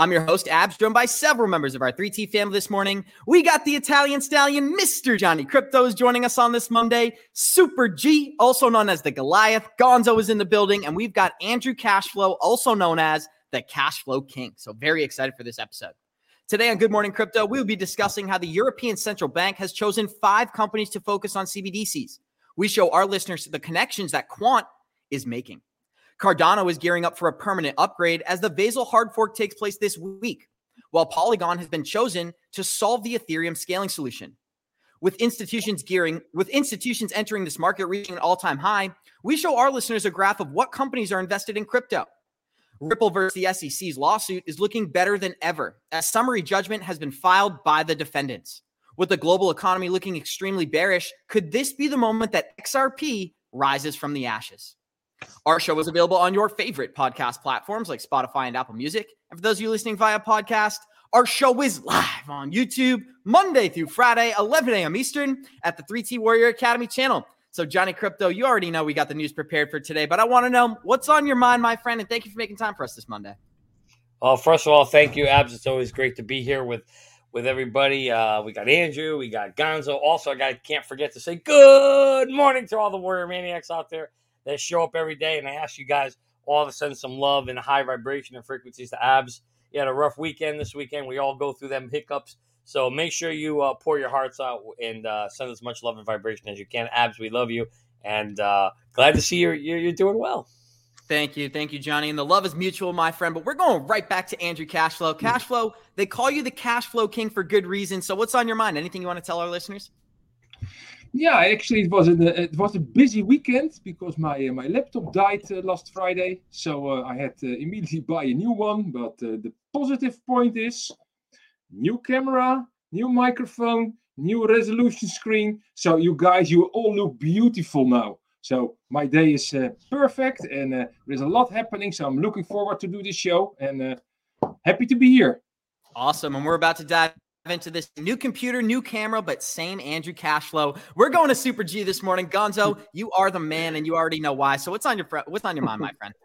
I'm your host, Abs, joined by several members of our 3T family this morning. We got the Italian stallion, Mr. Johnny Kryptos, joining us on this Monday. Super G, also known as the Goliath, Gonzo is in the building, and we've got Andrew Cashflow, also known as the Cashflow King. So, very excited for this episode. Today on Good Morning Crypto, we'll be discussing how the European Central Bank has chosen five companies to focus on CBDCs. We show our listeners the connections that Quant is making. Cardano is gearing up for a permanent upgrade as the Vasil hard fork takes place this week, while Polygon has been chosen to solve the Ethereum scaling solution. With institutions gearing, with institutions entering this market reaching an all-time high, we show our listeners a graph of what companies are invested in crypto. Ripple versus the SEC's lawsuit is looking better than ever, as summary judgment has been filed by the defendants. With the global economy looking extremely bearish, could this be the moment that XRP rises from the ashes? Our show is available on your favorite podcast platforms like Spotify and Apple Music. And for those of you listening via podcast, our show is live on YouTube Monday through Friday, 11 a.m. Eastern at the 3T Warrior Academy channel. So, Johnny Krypto, you already know we got the news prepared for today, but I want to know what's on your mind, my friend, and thank you for making time for us this Monday. Well, first of all, thank you, Abs. It's always great to be here with with everybody. Uh, we got Andrew, we got Gonzo. Also, I can't forget to say good morning to all the Warrior Maniacs out there that show up every day. And I ask you guys all to send some love and high vibration and frequencies to Abs. You had a rough weekend this weekend. We all go through them hiccups. So make sure you uh, pour your hearts out and uh, send as much love and vibration as you can. Abs, we love you. And uh, glad to see you're, you're, you're doing well. Thank you. Thank you, Johnny. And the love is mutual, my friend. But we're going right back to Andrew Cashflow. Cashflow, they call you the Cashflow King for good reason. So what's on your mind? Anything you want to tell our listeners? Yeah, actually, it was a it was a busy weekend because my uh, my laptop died uh, last Friday, so uh, I had to immediately buy a new one. But uh, the positive point is, new camera, new microphone, new resolution screen. So you guys, you all look beautiful now. So my day is uh, perfect, and uh, there's a lot happening. So I'm looking forward to do this show, and happy to be here. Awesome, and we're about to dive into this new computer, new camera, but same Andrew Cashflow. We're going to Super G this morning. Gonzo, you are the man, and you already know why. So what's on your what's on your mind, my friend?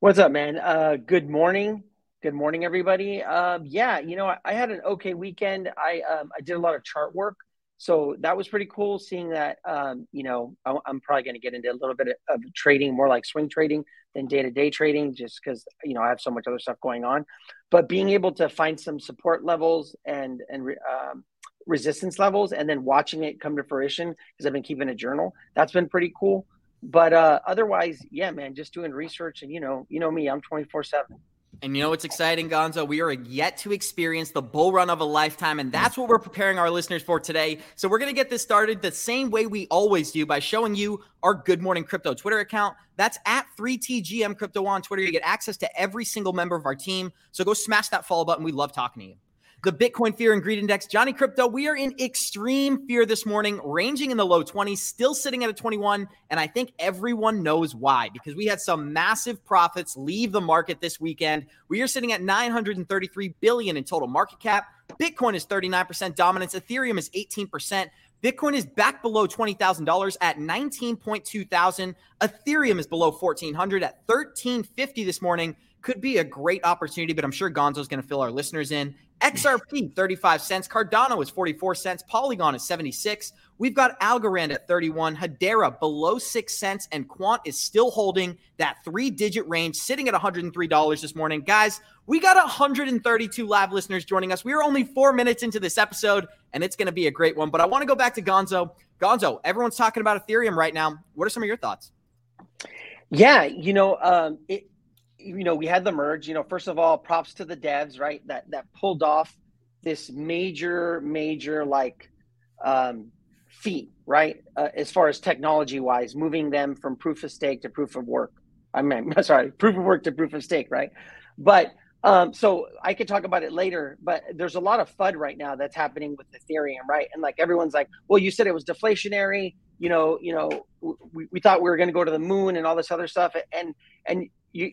What's up, man? Uh, good morning. Good morning, everybody. Um, yeah, you know, I, I, had an okay weekend. I um, I did a lot of chart work, so that was pretty cool. Seeing that, um, you know, I, am probably going to get into a little bit of trading, more like swing trading than day to day trading, just because you know I have so much other stuff going on. But being able to find some support levels and and um, resistance levels and then watching it come to fruition because i've been keeping a journal that's been pretty cool. But uh otherwise yeah man just doing research and you know you know me i'm 24 7 and you know what's exciting, Gonzo? We are yet to experience the bull run of a lifetime, and that's what we're preparing our listeners for today. So we're going to get this started the same way we always do by showing you our Good Morning Crypto Twitter account. That's at 3TGM Crypto on Twitter. You get access to every single member of our team. So go smash that follow button. We love talking to you the Bitcoin Fear and Greed Index. Johnny Krypto, we are in extreme fear this morning, ranging in the low 20s, still sitting at a 21. And I think everyone knows why, because we had some massive profits leave the market this weekend. We are sitting at 933 billion in total market cap. Bitcoin is 39% dominance, Ethereum is 18%. Bitcoin is back below $20,000 at 19.2 thousand. Ethereum is below 1400 at 1350 this morning. Could be a great opportunity, but I'm sure Gonzo is going to fill our listeners in XRP 35 cents, Cardano is 44 cents, Polygon is 76. We've got Algorand at 31, Hedera below 6 cents and Quant is still holding that 3-digit range sitting at $103 this morning. Guys, we got 132 live listeners joining us. We are only 4 minutes into this episode and it's going to be a great one, but I want to go back to Gonzo. Gonzo, everyone's talking about Ethereum right now. What are some of your thoughts? Yeah, you know, um, it, you know, we had the merge. You know, first of all, props to the devs, right? That that pulled off this major, major like um, feat, right? Uh, as far as technology wise, moving them from proof of stake to proof of work. I mean, sorry, proof of work to proof of stake, right? But um, so I could talk about it later, but there's a lot of FUD right now that's happening with Ethereum, right? And like everyone's like, well, you said it was deflationary, you know, you know, we, we thought we were going to go to the moon and all this other stuff. And, and you,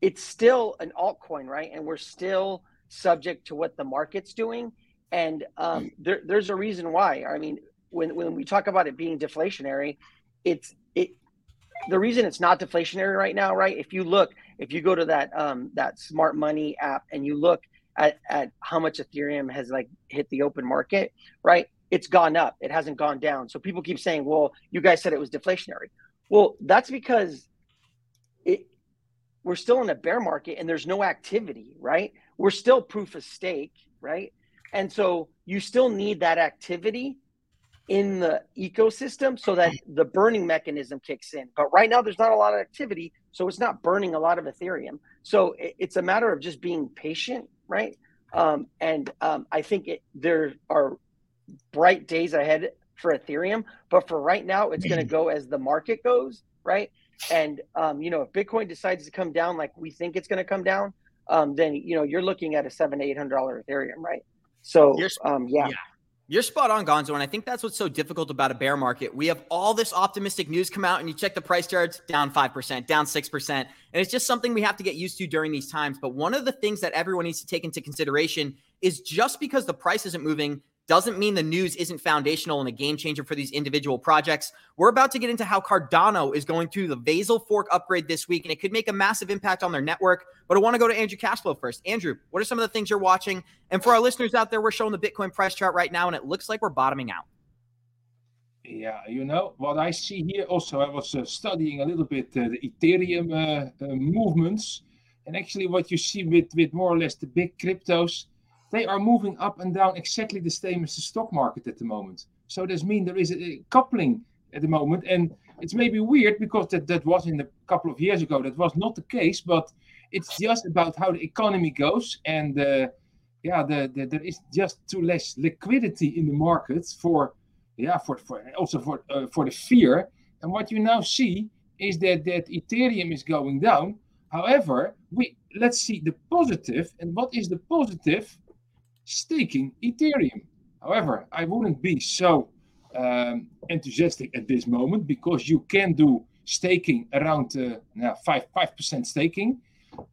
it's still an altcoin, right? And we're still subject to what the market's doing. And um, there, there's a reason why. I mean, when, when we talk about it being deflationary, it's it the reason it's not deflationary right now, right? If you look, if you go to that um, that smart money app and you look at, at how much Ethereum has like hit the open market, right? It's gone up. It hasn't gone down. So people keep saying, "Well, you guys said it was deflationary." Well, that's because it we're still in a bear market and there's no activity, right? We're still proof of stake, right? And so you still need that activity in the ecosystem so that the burning mechanism kicks in. But right now, there's not a lot of activity, so it's not burning a lot of Ethereum. So it's a matter of just being patient, right? Um, and um, I think it, there are bright days ahead for Ethereum, but for right now, it's going to go as the market goes, right? And um, you know, if Bitcoin decides to come down like we think it's going to come down, um, then you know you're looking at a seven eight hundred dollar Ethereum, right? So you're, um, yeah. yeah. You're spot on, Gonzo. And I think that's what's so difficult about a bear market. We have all this optimistic news come out, and you check the price charts down 5%, down 6%. And it's just something we have to get used to during these times. But one of the things that everyone needs to take into consideration is just because the price isn't moving doesn't mean the news isn't foundational and a game changer for these individual projects. We're about to get into how Cardano is going through the Vasil fork upgrade this week, and it could make a massive impact on their network. But I want to go to Andrew Cashflow first. Andrew, what are some of the things you're watching? And for our listeners out there, we're showing the Bitcoin price chart right now, and it looks like we're bottoming out. Yeah, you know what I see here. Also, I was uh, studying a little bit uh, the Ethereum uh, uh movements, and actually, what you see with with more or less the big cryptos they are moving up and down exactly the same as the stock market at the moment. So this means there is a, coupling at the moment, and it's maybe weird because that, that was in a couple of years ago. That was not the case, but it's just about how the economy goes, and uh, yeah, the, the, there is just too less liquidity in the market for yeah for, for also for uh, for the fear. And what you now see is that that Ethereum is going down. However, we let's see the positive. And what is the positive? Staking Ethereum. However, I wouldn't be so um, enthusiastic at this moment because you can do staking around uh, now five five percent staking.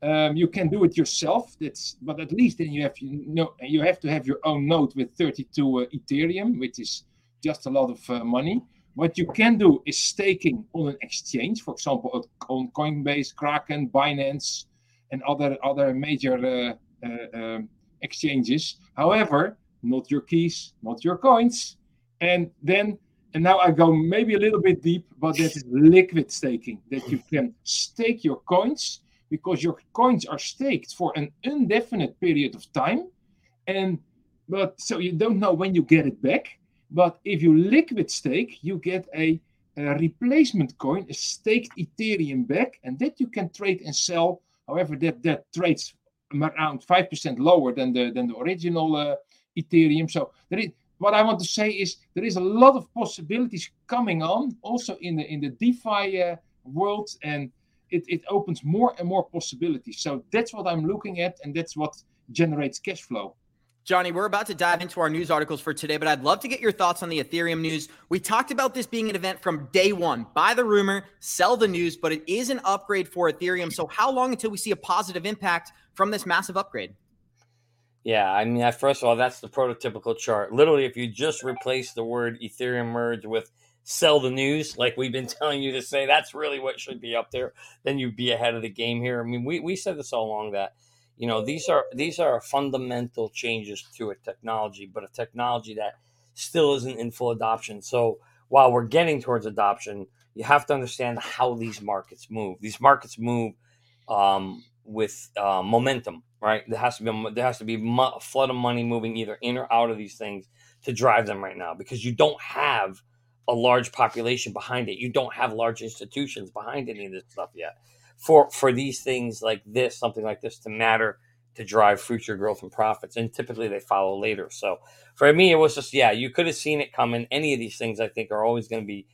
Um, you can do it yourself. That's but at least then you have you know you have to have your own node with 32 uh, Ethereum, which is just a lot of uh, money. What you can do is staking on an exchange, for example, on Coinbase, Kraken, Binance, and other other major uh, uh, um, exchanges. However, not your keys, not your coins. And then, and now I go maybe a little bit deep, but that is liquid staking that you can stake your coins because your coins are staked for an indefinite period of time. And but so you don't know when you get it back. But if you liquid stake, you get a, a replacement coin, a staked Ethereum back, and that you can trade and sell. However, that that trades around 5% lower than the than the original uh, Ethereum. So there is what I want to say is there is a lot of possibilities coming on also in the in the DeFi uh, world and it, it opens more and more possibilities. So that's what I'm looking at and that's what generates cash flow. Johnny, we're about to dive into our news articles for today, but I'd love to get your thoughts on the Ethereum news. We talked about this being an event from day one. Buy the rumor, sell the news, but it is an upgrade for Ethereum. So, how long until we see a positive impact from this massive upgrade? Yeah, I mean, first of all, that's the prototypical chart. Literally, if you just replace the word Ethereum merge with sell the news, like we've been telling you to say, that's really what should be up there, then you'd be ahead of the game here. I mean, we, we said this all along that You know, these are these are fundamental changes to a technology, but a technology that still isn't in full adoption. So while we're getting towards adoption, you have to understand how these markets move. These markets move um, with uh, momentum, right? There has to be there has to be a flood of money moving either in or out of these things to drive them right now because you don't have a large population behind it. You don't have large institutions behind any of this stuff yet. For for these things like this, something like this to matter to drive future growth and profits, and typically they follow later. So for me, it was just yeah, you could have seen it coming. Any of these things, I think, are always going to be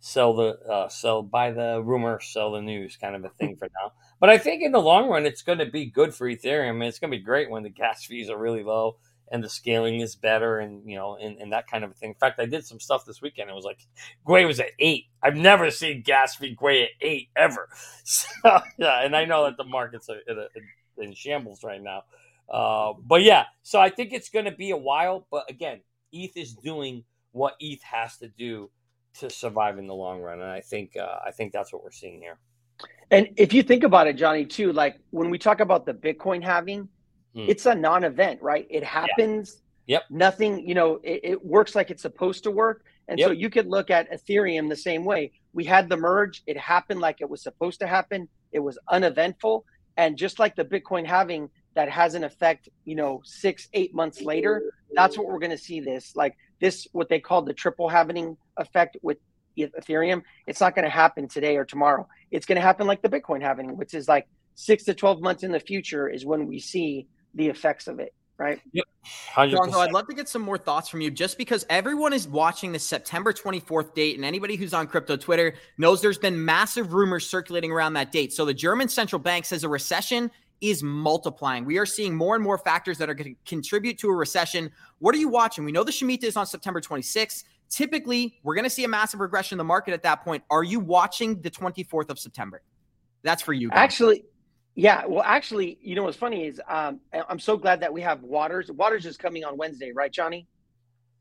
sell the uh, sell buy the rumor, sell the news kind of a thing for now. But I think in the long run, it's going to be good for Ethereum. It's going to be great when the gas fees are really low and the scaling is better and you know and, and that kind of a thing. In fact, I did some stuff this weekend. It was like Gwei was at eight. I've never seen gas fee Gwei at eight ever. So yeah, and I know that the markets are in, a, in shambles right now. Uh, but yeah, so I think it's going to be a while. But again, ETH is doing what ETH has to do to survive in the long run, and I think uh, I think that's what we're seeing here. And if you think about it, Johnny, too, like when we talk about the Bitcoin halving Mm. It's a non-event, right? It happens. Yeah. Yep. Nothing, you know, it, it, works like it's supposed to work. And yep. so you could look at Ethereum the same way. We had the merge. It happened like it was supposed to happen. It was uneventful. And just like the Bitcoin halving that has an effect, you know, six, eight months later, that's what we're going to see this. Like this, what they call the triple halving effect with Ethereum. It's not going to happen today or tomorrow. It's going to happen like the Bitcoin halving, which is like six to 12 months in the future is when we see the effects of it right? Yep. 100%. I'd love to get some more thoughts from you just because everyone is watching the September 24th date, and anybody who's on crypto Twitter knows there's been massive rumors circulating around that date. So the German central bank says a recession is multiplying. We are seeing more and more factors that are going to contribute to a recession. What are you watching? We know the Shemitah is on September 26th. Typically, we're going to see a massive regression in the market at that point. Are you watching the 24th of September? That's for you. Guys. Actually, yeah, well, actually, you know what's funny is um, I'm so glad that we have Waters. Waters is coming on Wednesday, right, Johnny?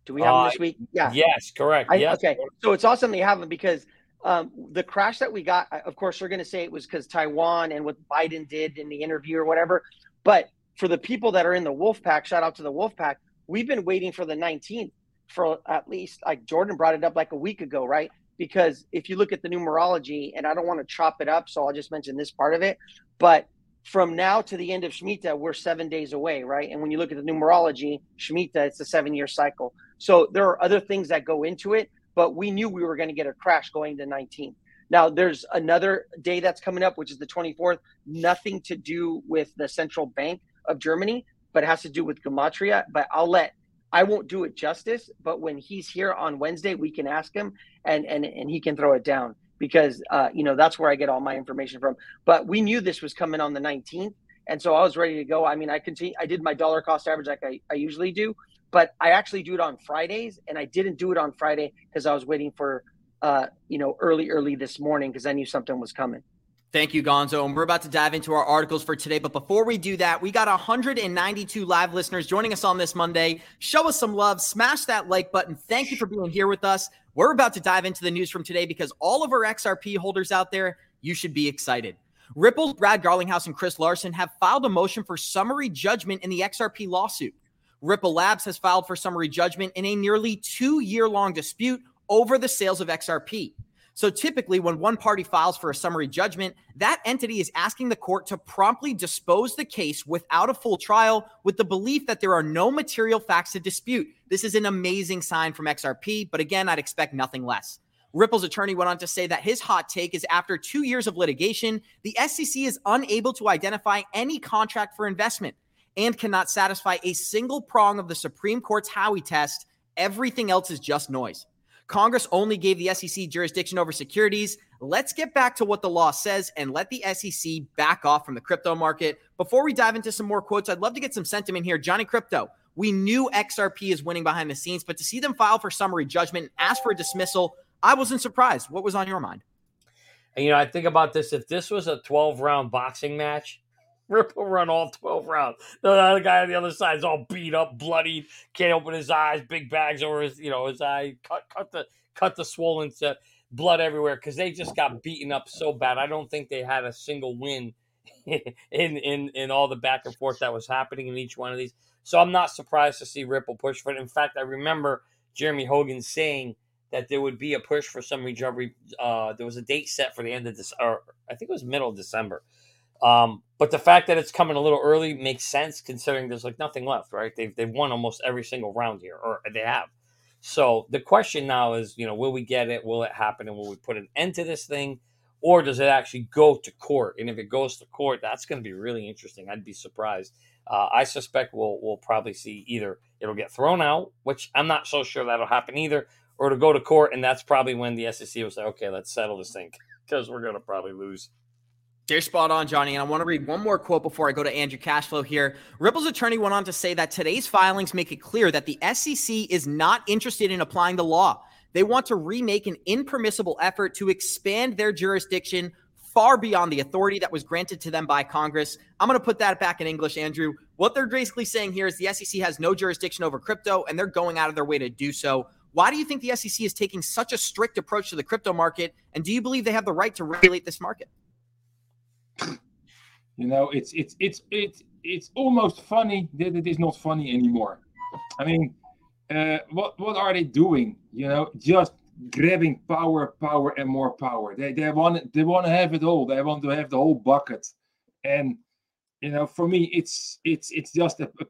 Do we have uh, him this week? Yeah. Yes, correct. I, yes. Okay, so it's awesome they have him because um, the crash that we got. Of course, they're going to say it was because Taiwan and what Biden did in the interview or whatever. But for the people that are in the Wolf Pack, shout out to the Wolf Pack. We've been waiting for the 19th for at least like Jordan brought it up like a week ago, right? Because if you look at the numerology, and I don't want to chop it up, so I'll just mention this part of it. But from now to the end of Shemitah, we're seven days away, right? And when you look at the numerology, Shemitah, it's a seven year cycle. So there are other things that go into it, but we knew we were going to get a crash going to 19. Now, there's another day that's coming up, which is the 24th. Nothing to do with the central bank of Germany, but it has to do with Gematria. But I'll let, I won't do it justice. But when he's here on Wednesday, we can ask him and, and, and he can throw it down because uh, you know that's where I get all my information from. But we knew this was coming on the 19th, and so I was ready to go. I mean, I continue. I did my dollar cost average like I, I usually do, but I actually do it on Fridays, and I didn't do it on Friday because I was waiting for uh, you know early early this morning because I knew something was coming. Thank you, Gonzo. And we're about to dive into our articles for today. But before we do that, we got 192 live listeners joining us on this Monday. Show us some love, smash that like button. Thank you for being here with us. We're about to dive into the news from today because all of our XRP holders out there, you should be excited. Ripple's Brad Garlinghouse and Chris Larsen have filed a motion for summary judgment in the XRP lawsuit. Ripple Labs has filed for summary judgment in a nearly two year long dispute over the sales of XRP. So typically, when one party files for a summary judgment, that entity is asking the court to promptly dispose the case without a full trial with the belief that there are no material facts to dispute. This is an amazing sign from XRP, but again, I'd expect nothing less. Ripple's attorney went on to say that his hot take is after two years of litigation, the SEC is unable to identify any contract for investment and cannot satisfy a single prong of the Supreme Court's Howey test. Everything else is just noise. Congress only gave the SEC jurisdiction over securities. Let's get back to what the law says and let the SEC back off from the crypto market. Before we dive into some more quotes, I'd love to get some sentiment here. Johnny Krypto, we knew XRP is winning behind the scenes, but to see them file for summary judgment and ask for a dismissal, I wasn't surprised. What was on your mind? And, you know, I think about this. If this was a 12 round boxing match, Ripple run all 12 rounds. The other guy on the other side is all beat up, bloodied, can't open his eyes, big bags over his, you know, his eye, cut, cut the, cut the swollen set, blood everywhere because they just got beaten up so bad. I don't think they had a single win in in in all the back and forth that was happening in each one of these. So I'm not surprised to see Ripple push for it. In fact, I remember Jeremy Hogan saying that there would be a push for some recovery. Uh, there was a date set for the end of this, or I think it was middle of December. Um, but the fact that it's coming a little early makes sense considering there's like nothing left, right? They've they've won almost every single round here, or they have. So the question now is, you know, will we get it? Will it happen? And will we put an end to this thing? Or does it actually go to court? And if it goes to court, that's going to be really interesting. I'd be surprised. Uh, I suspect we'll we'll probably see either it'll get thrown out, which I'm not so sure that'll happen either, or to go to court, and that's probably when the SEC will say, okay, let's settle this thing because we're going to probably lose. You're spot on, Johnny. And I want to read one more quote before I go to Andrew Cashflow here. Ripple's attorney went on to say that today's filings make it clear that the SEC is not interested in applying the law. They want to remake an impermissible effort to expand their jurisdiction far beyond the authority that was granted to them by Congress. I'm going to put that back in English, Andrew. What they're basically saying here is the SEC has no jurisdiction over crypto, and they're going out of their way to do so. Why do you think the SEC is taking such a strict approach to the crypto market? And do you believe they have the right to regulate this market? You know, it's it's it's it's it's almost funny that it is not funny anymore. I mean, uh, what what are they doing? You know, just grabbing power, power, and more power. They they want they want to have it all. They want to have the whole bucket. And you know, for me, it's it's it's just a, a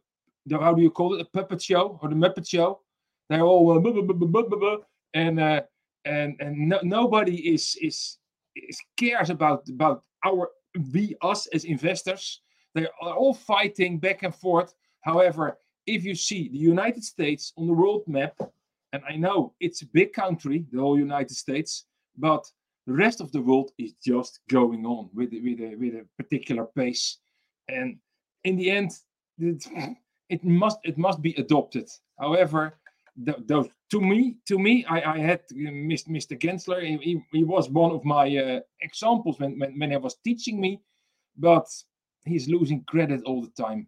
how do you call it? A puppet show or the Muppet Show? They're all uh, and uh, and and no, nobody is is is cares about about our we us as investors. They are all fighting back and forth. However, if you see the United States on the world map, and I know it's a big country, the whole United States, but the rest of the world is just going on with with a, with a particular pace, and in the end, it, it must it must be adopted. However, to me to me I, I had uh, Mr. Gensler. He, he, was one of my uh, examples when, when when he was teaching me, but he's losing credit all the time,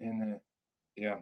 and uh, yeah.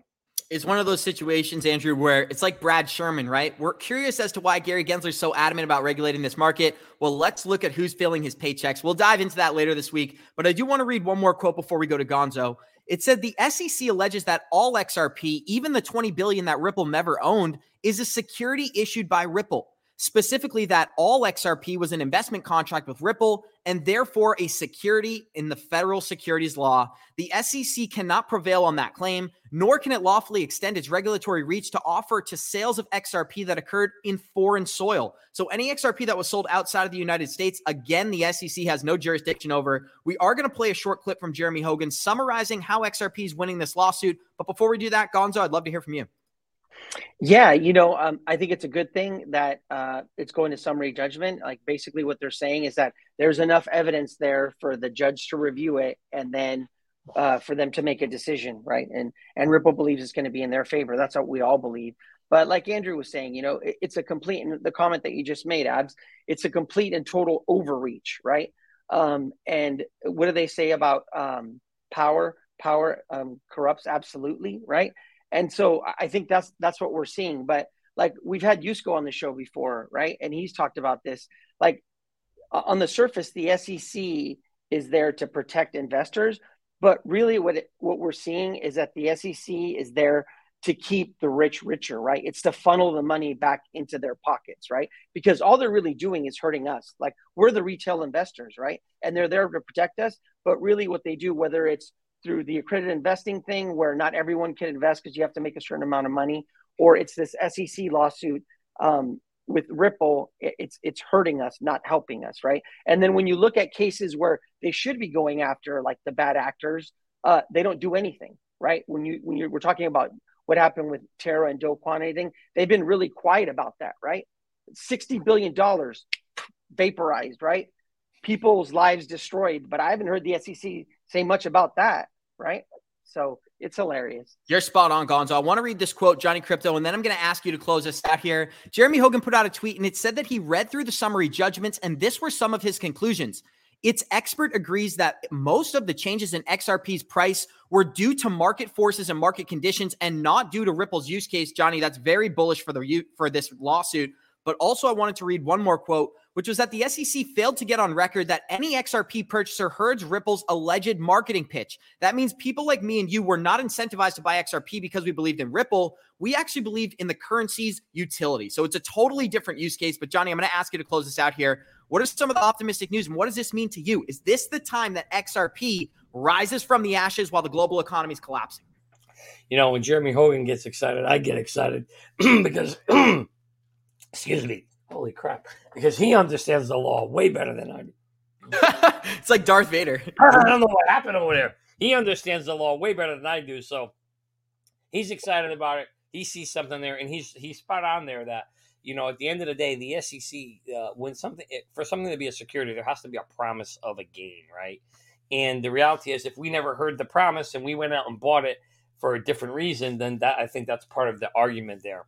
It's one of those situations, Andrew, where it's like Brad Sherman, right? We're curious as to why Gary Gensler is so adamant about regulating this market. Well, let's look at who's filling his paychecks. We'll dive into that later this week. But I do want to read one more quote before we go to Gonzo. It said the SEC alleges that all XRP, even the 20 billion that Ripple never owned, is a security issued by Ripple. Specifically that all XRP was an investment contract with Ripple and therefore a security in the federal securities law. The SEC cannot prevail on that claim, nor can it lawfully extend its regulatory reach to offer to sales of XRP that occurred in foreign soil. So, any XRP that was sold outside of the United States, again, the SEC has no jurisdiction over. We are going to play a short clip from Jeremy Hogan summarizing how XRP is winning this lawsuit. But before we do that, Gonzo, I'd love to hear from you. Yeah, you know, um, I think it's a good thing that uh, it's going to summary judgment. Like basically, what they're saying is that there's enough evidence there for the judge to review it, and then uh, for them to make a decision, right? And and Ripple believes it's going to be in their favor. That's what we all believe. But like Andrew was saying, you know, it, it's a complete and the comment that you just made, Abs. It's a complete and total overreach, right? Um, and what do they say about um, power? Power um, corrupts absolutely, right? And so I think that's that's what we're seeing. But like we've had Yusko on the show before, right? And he's talked about this. Like on the surface, the SEC is there to protect investors, but really what it, what we're seeing is that the SEC is there to keep the rich richer, right? It's to funnel the money back into their pockets, right? Because all they're really doing is hurting us. Like we're the retail investors, right? And they're there to protect us, but really what they do whether it's through the accredited investing thing where not everyone can invest because you have to make a certain amount of money, or it's this SEC lawsuit um, with Ripple. It's it's hurting us, not helping us, right? And then when you look at cases where they should be going after like the bad actors, uh, they don't do anything, right? When you when you we're talking about what happened with Terra and Do Kwon, anything, they've been really quiet about that, right? Sixty billion dollars vaporized, right? People's lives destroyed, but I haven't heard the SEC say much about that, right? So it's hilarious. You're spot on, Gonzo. I want to read this quote, Johnny Krypto, and then I'm going to ask you to close us out here. Jeremy Hogan put out a tweet and it said that he read through the summary judgments, and this were some of his conclusions. Its expert agrees that most of the changes in XRP's price were due to market forces and market conditions and not due to Ripple's use case. Johnny, that's very bullish for the for this lawsuit. But also, I wanted to read one more quote which was that the SEC failed to get on record that any XRP purchaser heard Ripple's alleged marketing pitch. That means people like me and you were not incentivized to buy XRP because we believed in Ripple. We actually believed in the currency's utility. So it's a totally different use case. But Johnny, I'm going to ask you to close this out here. What are some of the optimistic news and what does this mean to you? Is this the time that XRP rises from the ashes while the global economy is collapsing? You know, when Jeremy Hogan gets excited, I get excited because, excuse me, holy crap, because he understands the law way better than I do. it's like Darth Vader. I don't know what happened over there. He understands the law way better than I do. So he's excited about it. He sees something there, and he's he's spot on there that you know at the end of the day, the SEC uh, when something for something to be a security, there has to be a promise of a gain, right? And the reality is, if we never heard the promise and we went out and bought it for a different reason, then that I think that's part of the argument there.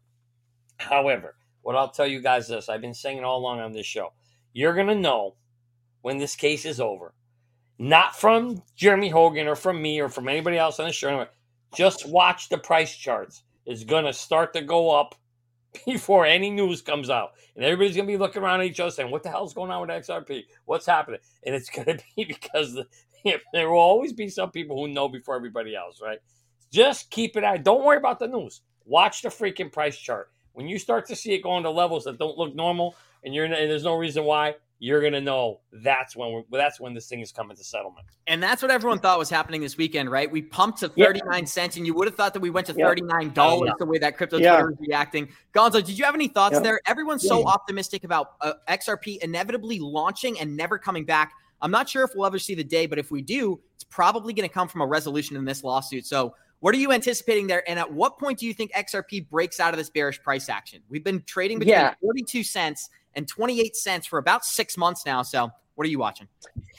However, what I'll tell you guys this I've been saying it all along on this show. You're going to know when this case is over, not from Jeremy Hogan or from me or from anybody else on the show. Just watch the price charts. It's going to start to go up before any news comes out. And everybody's going to be looking around at each other saying, What the hell's going on with XRP? What's happening? And it's going to be because the, there will always be some people who know before everybody else, right? Just keep it out. Don't worry about the news. Watch the freaking price chart. When you start to see it going to levels that don't look normal, and you're and there's no reason why, you're gonna know that's when that's when this thing is coming to settlement. And that's what everyone thought was happening this weekend, right? We pumped to 39 yeah. cents, and you would have thought that we went to $39 yeah. the way that crypto yeah. Twitter was reacting. Gonzo, did you have any thoughts there? Everyone's so optimistic about uh, XRP inevitably launching and never coming back. I'm not sure if we'll ever see the day, but if we do, it's probably going to come from a resolution in this lawsuit. So what are you anticipating there? And at what point do you think XRP breaks out of this bearish price action? We've been trading between yeah. 42 cents and 28 cents for about six months now. So what are you watching?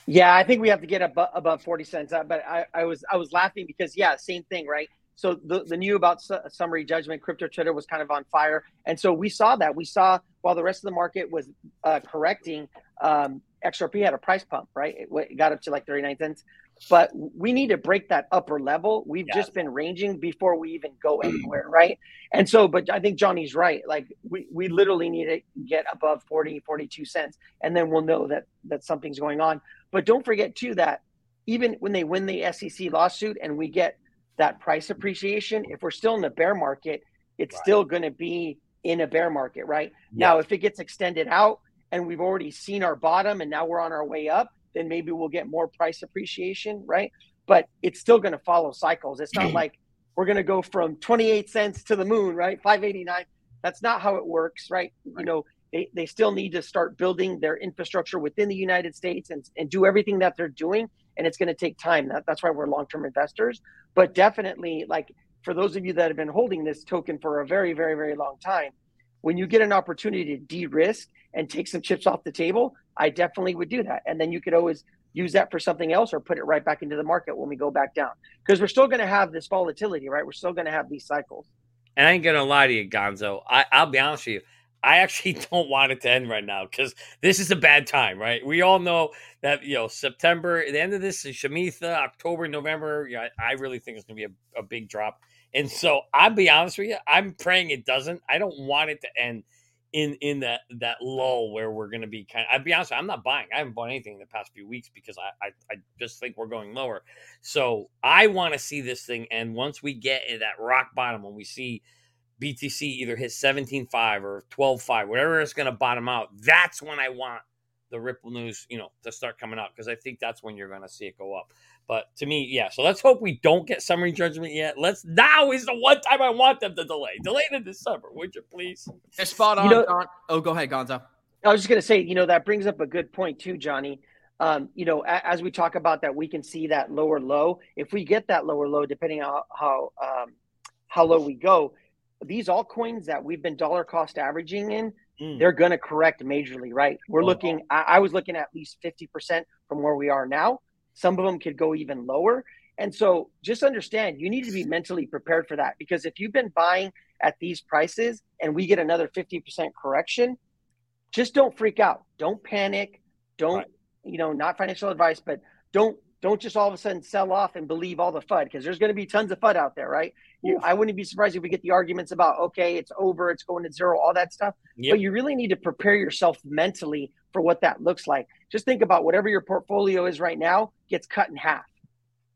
Yeah, I think we have to get above, above 40 cents. Uh, but I, I was I was laughing because yeah, same thing, right? So the, the new about su- summary judgment, crypto Twitter was kind of on fire, and so we saw that. We saw while the rest of the market was uh, correcting, um, XRP had a price pump, right? It, it, got up to like 39 cents but we need to break that upper level. We've just been ranging before we even go mm. anywhere, right? And so, but I think Johnny's right. Like we, we literally need to get above 40, 42 cents, and then we'll know that that something's going on. But don't forget too that even when they win the SEC lawsuit and we get that price appreciation, if we're still in the bear market, it's right. still going to be in a bear market, right? Yeah. Now, if it gets extended out and we've already seen our bottom and now we're on our way up, then maybe we'll get more price appreciation, right? But it's still going to follow cycles. It's not like we're going to go from 28 cents to the moon, right? 589. That's not how it works, right? right. You know, they, they still need to start building their infrastructure within the United States and, and do everything that they're doing. And it's going to take time. That, that's why we're long term investors. But definitely, like for those of you that have been holding this token for a very, very, very long time, when you get an opportunity to de risk and take some chips off the table, I definitely would do that. And then you could always use that for something else or put it right back into the market when we go back down. Because we're still going to have this volatility, right? We're still going to have these cycles. And I ain't going to lie to you, Gonzo. I, I'll be honest with you. I actually don't want it to end right now because this is a bad time, right? We all know that you know September, the end of this is Shemitah, October, November. Yeah, I, I really think it's going to be a, a big drop. And so I'll be honest with you, I'm praying it doesn't. I don't want it to end in in that that lull where we're going to be kind of, I'll be honest, I'm not buying. I haven't bought anything in the past few weeks because I I, I just think we're going lower. So I want to see this thing, and once we get in that rock bottom, when we see BTC either hit 17.5 or 12.5, whatever it's going to bottom out, that's when I want the Ripple news, you know, to start coming out because I think that's when you're going to see it go up. But to me, yeah. So let's hope we don't get summary judgment yet. Let's now is the one time I want them to delay. Delay to December, would you please? They're spot on. You know, oh, go ahead, Gonzo. I was just gonna say, you know, that brings up a good point too, Johnny. Um, you know, as we talk about that, we can see that lower low. If we get that lower low, depending on how um, how low we go, these altcoins that we've been dollar cost averaging in, mm. they're going to correct majorly, right? We're oh. looking. I, I was looking at least fifty percent from where we are now. Some of them could go even lower. And so just understand you need to be mentally prepared for that because if you've been buying at these prices and we get another 50% correction, just don't freak out. Don't panic. Don't, right. you know, not financial advice, but don't don't just all of a sudden sell off and believe all the FUD because there's going to be tons of FUD out there, right? You, I wouldn't be surprised if we get the arguments about, okay, it's over, it's going to zero, all that stuff. Yep. But you really need to prepare yourself mentally for what that looks like. Just think about whatever your portfolio is right now gets cut in half,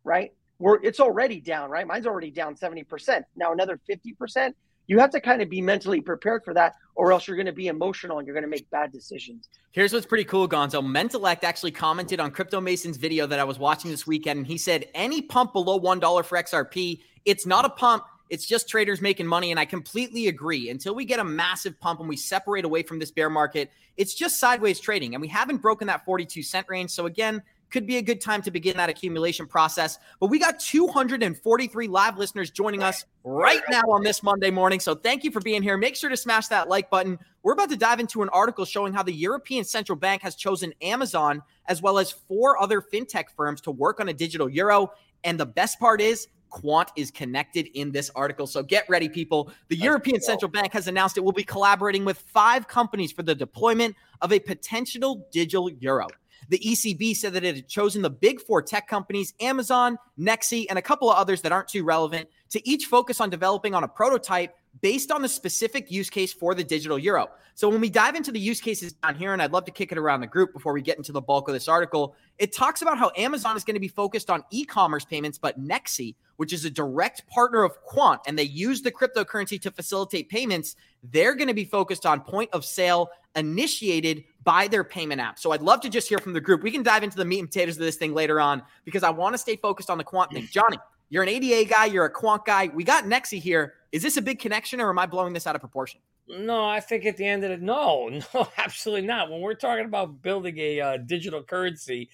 right? We're, it's already down, right? Mine's already down 70%. Now another 50%. You have to kind of be mentally prepared for that, or else you're going to be emotional and you're going to make bad decisions. Here's what's pretty cool, Gonzo. Mentalect actually commented on Crypto Mason's video that I was watching this weekend, and he said, Any pump below $1 for XRP, it's not a pump. It's just traders making money. And I completely agree. Until we get a massive pump and we separate away from this bear market, it's just sideways trading. And we haven't broken that 42 cent range. So, again, could be a good time to begin that accumulation process. But we got 243 live listeners joining us right now on this Monday morning. So thank you for being here. Make sure to smash that like button. We're about to dive into an article showing how the European Central Bank has chosen Amazon as well as four other fintech firms to work on a digital euro. And the best part is, Quant is connected in this article. So get ready, people. The European Central Bank has announced it will be collaborating with five companies for the deployment of a potential digital euro. The ECB said that it had chosen the big four tech companies, Amazon, Nexi, and a couple of others that aren't too relevant, to each focus on developing on a prototype based on the specific use case for the digital euro. So when we dive into the use cases down here, and I'd love to kick it around the group before we get into the bulk of this article, it talks about how Amazon is going to be focused on e-commerce payments, but Nexi, which is a direct partner of Quant, and they use the cryptocurrency to facilitate payments, they're going to be focused on point of sale initiated by their payment app. So I'd love to just hear from the group. We can dive into the meat and potatoes of this thing later on because I want to stay focused on the quant thing. Johnny, you're an ADA guy, you're a quant guy. We got Nexi here. Is this a big connection or am I blowing this out of proportion? No, I think at the end of it, no, no, absolutely not. When we're talking about building a uh, digital currency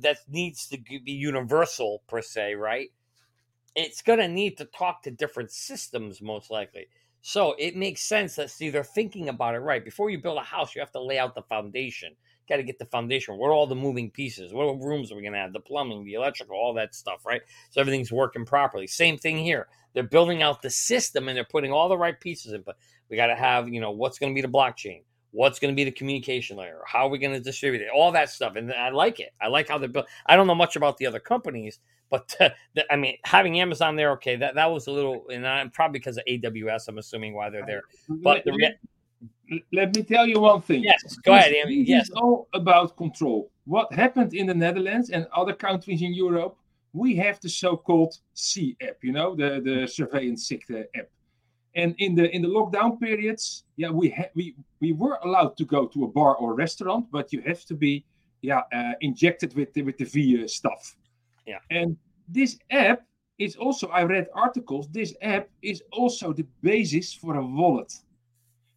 that needs to be universal per se, right? It's going to need to talk to different systems, most likely. So it makes sense that they're thinking about it right. Before you build a house, you have to lay out the foundation. Got to get the foundation. What are all the moving pieces? What rooms are we going to have? The plumbing, the electrical, all that stuff, right? So everything's working properly. Same thing here. They're building out the system and they're putting all the right pieces in. But we got to have, you know, what's going to be the blockchain? What's going to be the communication layer? How are we going to distribute it? All that stuff. And I like it. I like how they're built. I don't know much about the other companies, but uh, the, I mean, having Amazon there, okay, that, that was a little, and I'm probably because of AWS, I'm assuming why they're there. But the let me tell you one thing. Yes, go ahead, Amy. Yes, it's all about control. What happened in the Netherlands and other countries in Europe? We have the so-called C app, you know, the the surveillance sector app. And in the in the lockdown periods, yeah, we ha- we we were allowed to go to a bar or restaurant, but you have to be yeah uh, injected with the, with the V stuff. Yeah. And this app is also, I read articles, this app is also the basis for a wallet.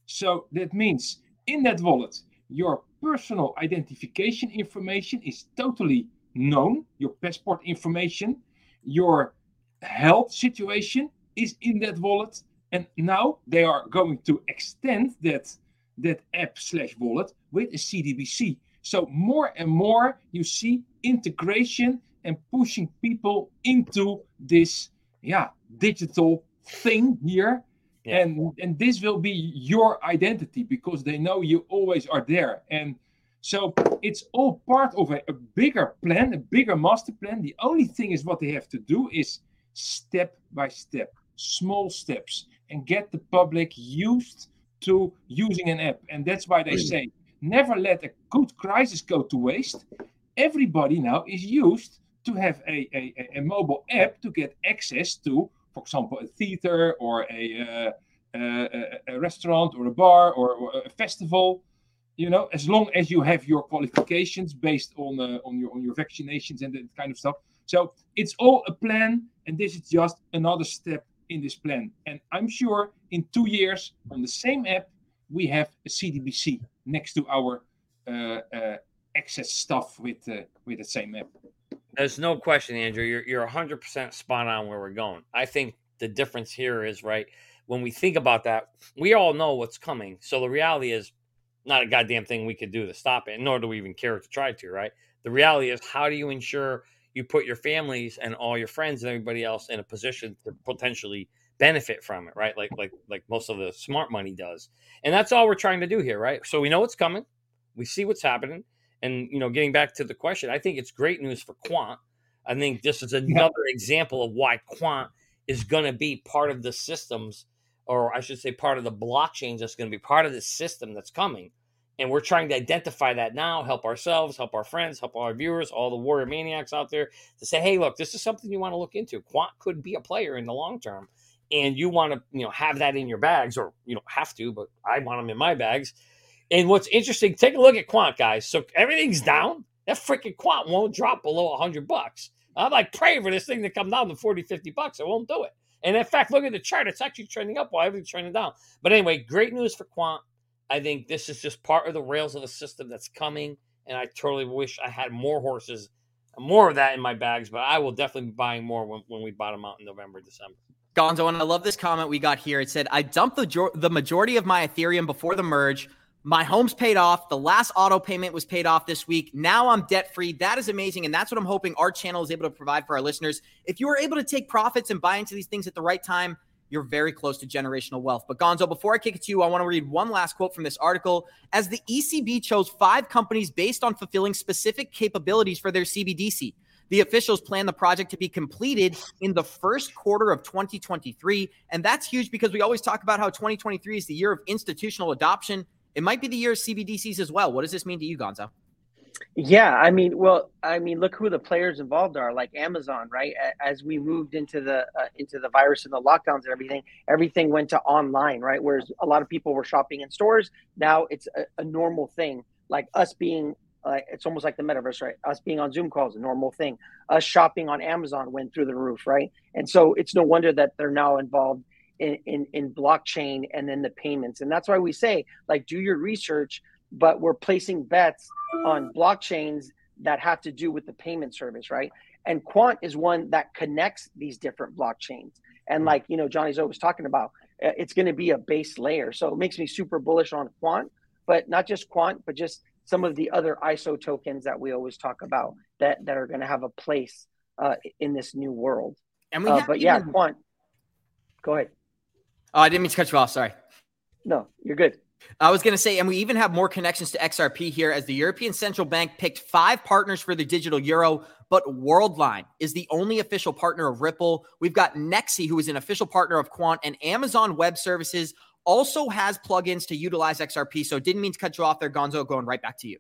So that means in that wallet, your personal identification information is totally known, your passport information, your health situation is in that wallet. And now they are going to extend that, that app slash wallet with a CDBC. So more and more you see integration and pushing people into this yeah digital thing here yeah. and and this will be your identity because they know you always are there. And so it's all part of a, a bigger plan a bigger master plan. The only thing is what they have to do is step by step small steps and get the public used to using an app. And that's why they say never let a good crisis go to waste. Everybody now is used to have a, a, a mobile app to get access to, for example, a theater or a, uh, a, a restaurant or a bar or, a festival. You know, as long as you have your qualifications based on uh, on your on your vaccinations and that kind of stuff. So it's all a plan, and this is just another step in this plan. And I'm sure in two years on the same app we have a CDBC next to our uh, uh, access stuff with uh, with the same app. There's no question, Andrew. You're you're 100% spot on where we're going. I think the difference here is right when we think about that, we all know what's coming. So the reality is not a goddamn thing we could do to stop it, nor do we even care to try to, right? The reality is how do you ensure you put your families and all your friends and everybody else in a position to potentially benefit from it, right? Like like like most of the smart money does. And that's all we're trying to do here, right? So we know what's coming. We see what's happening And you know, getting back to the question, I think it's great news for Quant. I think this is another yeah. example of why Quant is going to be part of the systems, or I should say, part of the blockchains that's going to be part of the system that's coming. And we're trying to identify that now, help ourselves, help our friends, help our viewers, all the warrior maniacs out there to say, hey, look, this is something you want to look into. Quant could be a player in the long term. And you want to, you know, have that in your bags, or you don't have to, but I want them in my bags. And what's interesting, take a look at Quant, guys. So everything's down. That freaking Quant won't drop below 100 bucks. I'm like praying for this thing to come down to 40, 50 bucks. It won't do it. And in fact, look at the chart. It's actually trending up while everything's trending down. But anyway, great news for Quant. I think this is just part of the rails of the system that's coming. And I totally wish I had more horses, more of that in my bags. But I will definitely be buying more when, when we bottom out in November, December. Gonzo, and I love this comment we got here. It said, I dumped the, the majority of my Ethereum before the merge. My home's paid off. The last auto payment was paid off this week. Now I'm debt free. That is amazing. And that's what I'm hoping our channel is able to provide for our listeners. If you are able to take profits and buy into these things at the right time, you're very close to generational wealth. But Gonzo, before I kick it to you, I want to read one last quote from this article. As the ECB chose five companies based on fulfilling specific capabilities for their CBDC, the officials plan the project to be completed in the first quarter of 2023. And that's huge because we always talk about how 2023 is the year of institutional adoption. It might be the year of CBDCs as well. What does this mean to you, Gonzo? Yeah, I mean, well, I mean, look who the players involved are, like Amazon, right? As we moved into the uh, into the virus and the lockdowns and everything, everything went to online, right? Whereas a lot of people were shopping in stores, now it's a, a normal thing. Like us being, uh, it's almost like the metaverse, right? Us being on Zoom calls, a normal thing. Us shopping on Amazon went through the roof, right? And so it's no wonder that they're now involved in, in, in blockchain and then the payments. And that's why we say, like, do your research, but we're placing bets on blockchains that have to do with the payment service, right? And Quant is one that connects these different blockchains. And like, you know, Johnny's always talking about, uh, it's going to be a base layer. So it makes me super bullish on Quant, but not just Quant, but just some of the other ISO tokens that we always talk about that, that are going to have a place uh, in this new world. And we uh, but yeah, Quant. Go ahead. Oh, I didn't mean to cut you off. Sorry. No, you're good. I was going to say, and we even have more connections to XRP here as the European Central Bank picked five partners for the digital euro, but Worldline is the only official partner of Ripple. We've got Nexi, who is an official partner of Quant, and Amazon Web Services also has plugins to utilize XRP. So didn't mean to cut you off there, Gonzo. Going right back to you.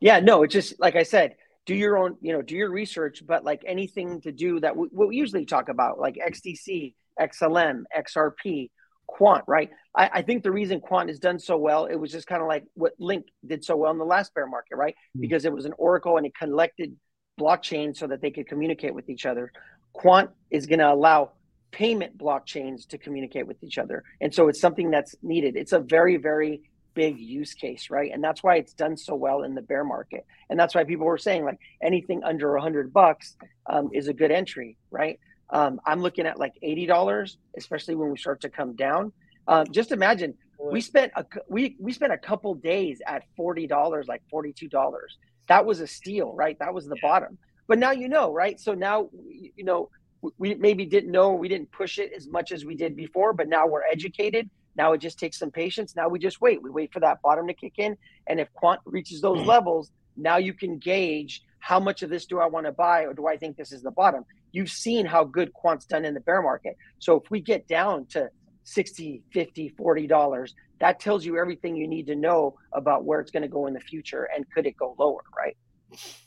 Yeah, no, it's just like I said, do your own, you know, do your research, but like anything to do that we, we usually talk about, like XDC, XLM, XRP, Quant, right? I, I, think the reason Quant has done so well, it was just kind of like what Link did so well in the last bear market, right? Mm-hmm. Because it was an oracle and it collected blockchain so that they could communicate with each other. Quant is going to allow payment blockchains to communicate with each other. And so it's something that's needed. It's a very, very big use case, right? And that's why it's done so well in the bear market. And that's why people were saying like anything under a hundred bucks um, is a good entry, right? Um, I'm looking at like eighty dollars, especially when we start to come down. Um, just imagine we spent a we we spent a couple days at forty dollars, like forty two dollars. That was a steal, right? That was the bottom. But now you know, right? So now you know we maybe didn't know we didn't push it as much as we did before, but now we're educated. Now it just takes some patience. Now we just wait. We wait for that bottom to kick in, and if quant reaches those mm. levels, now you can gauge how much of this do I want to buy, or do I think this is the bottom? You've seen how good quant's done in the bear market. So if we get down to 60, 50, 40 dollars, that tells you everything you need to know about where it's going to go in the future and could it go lower, right?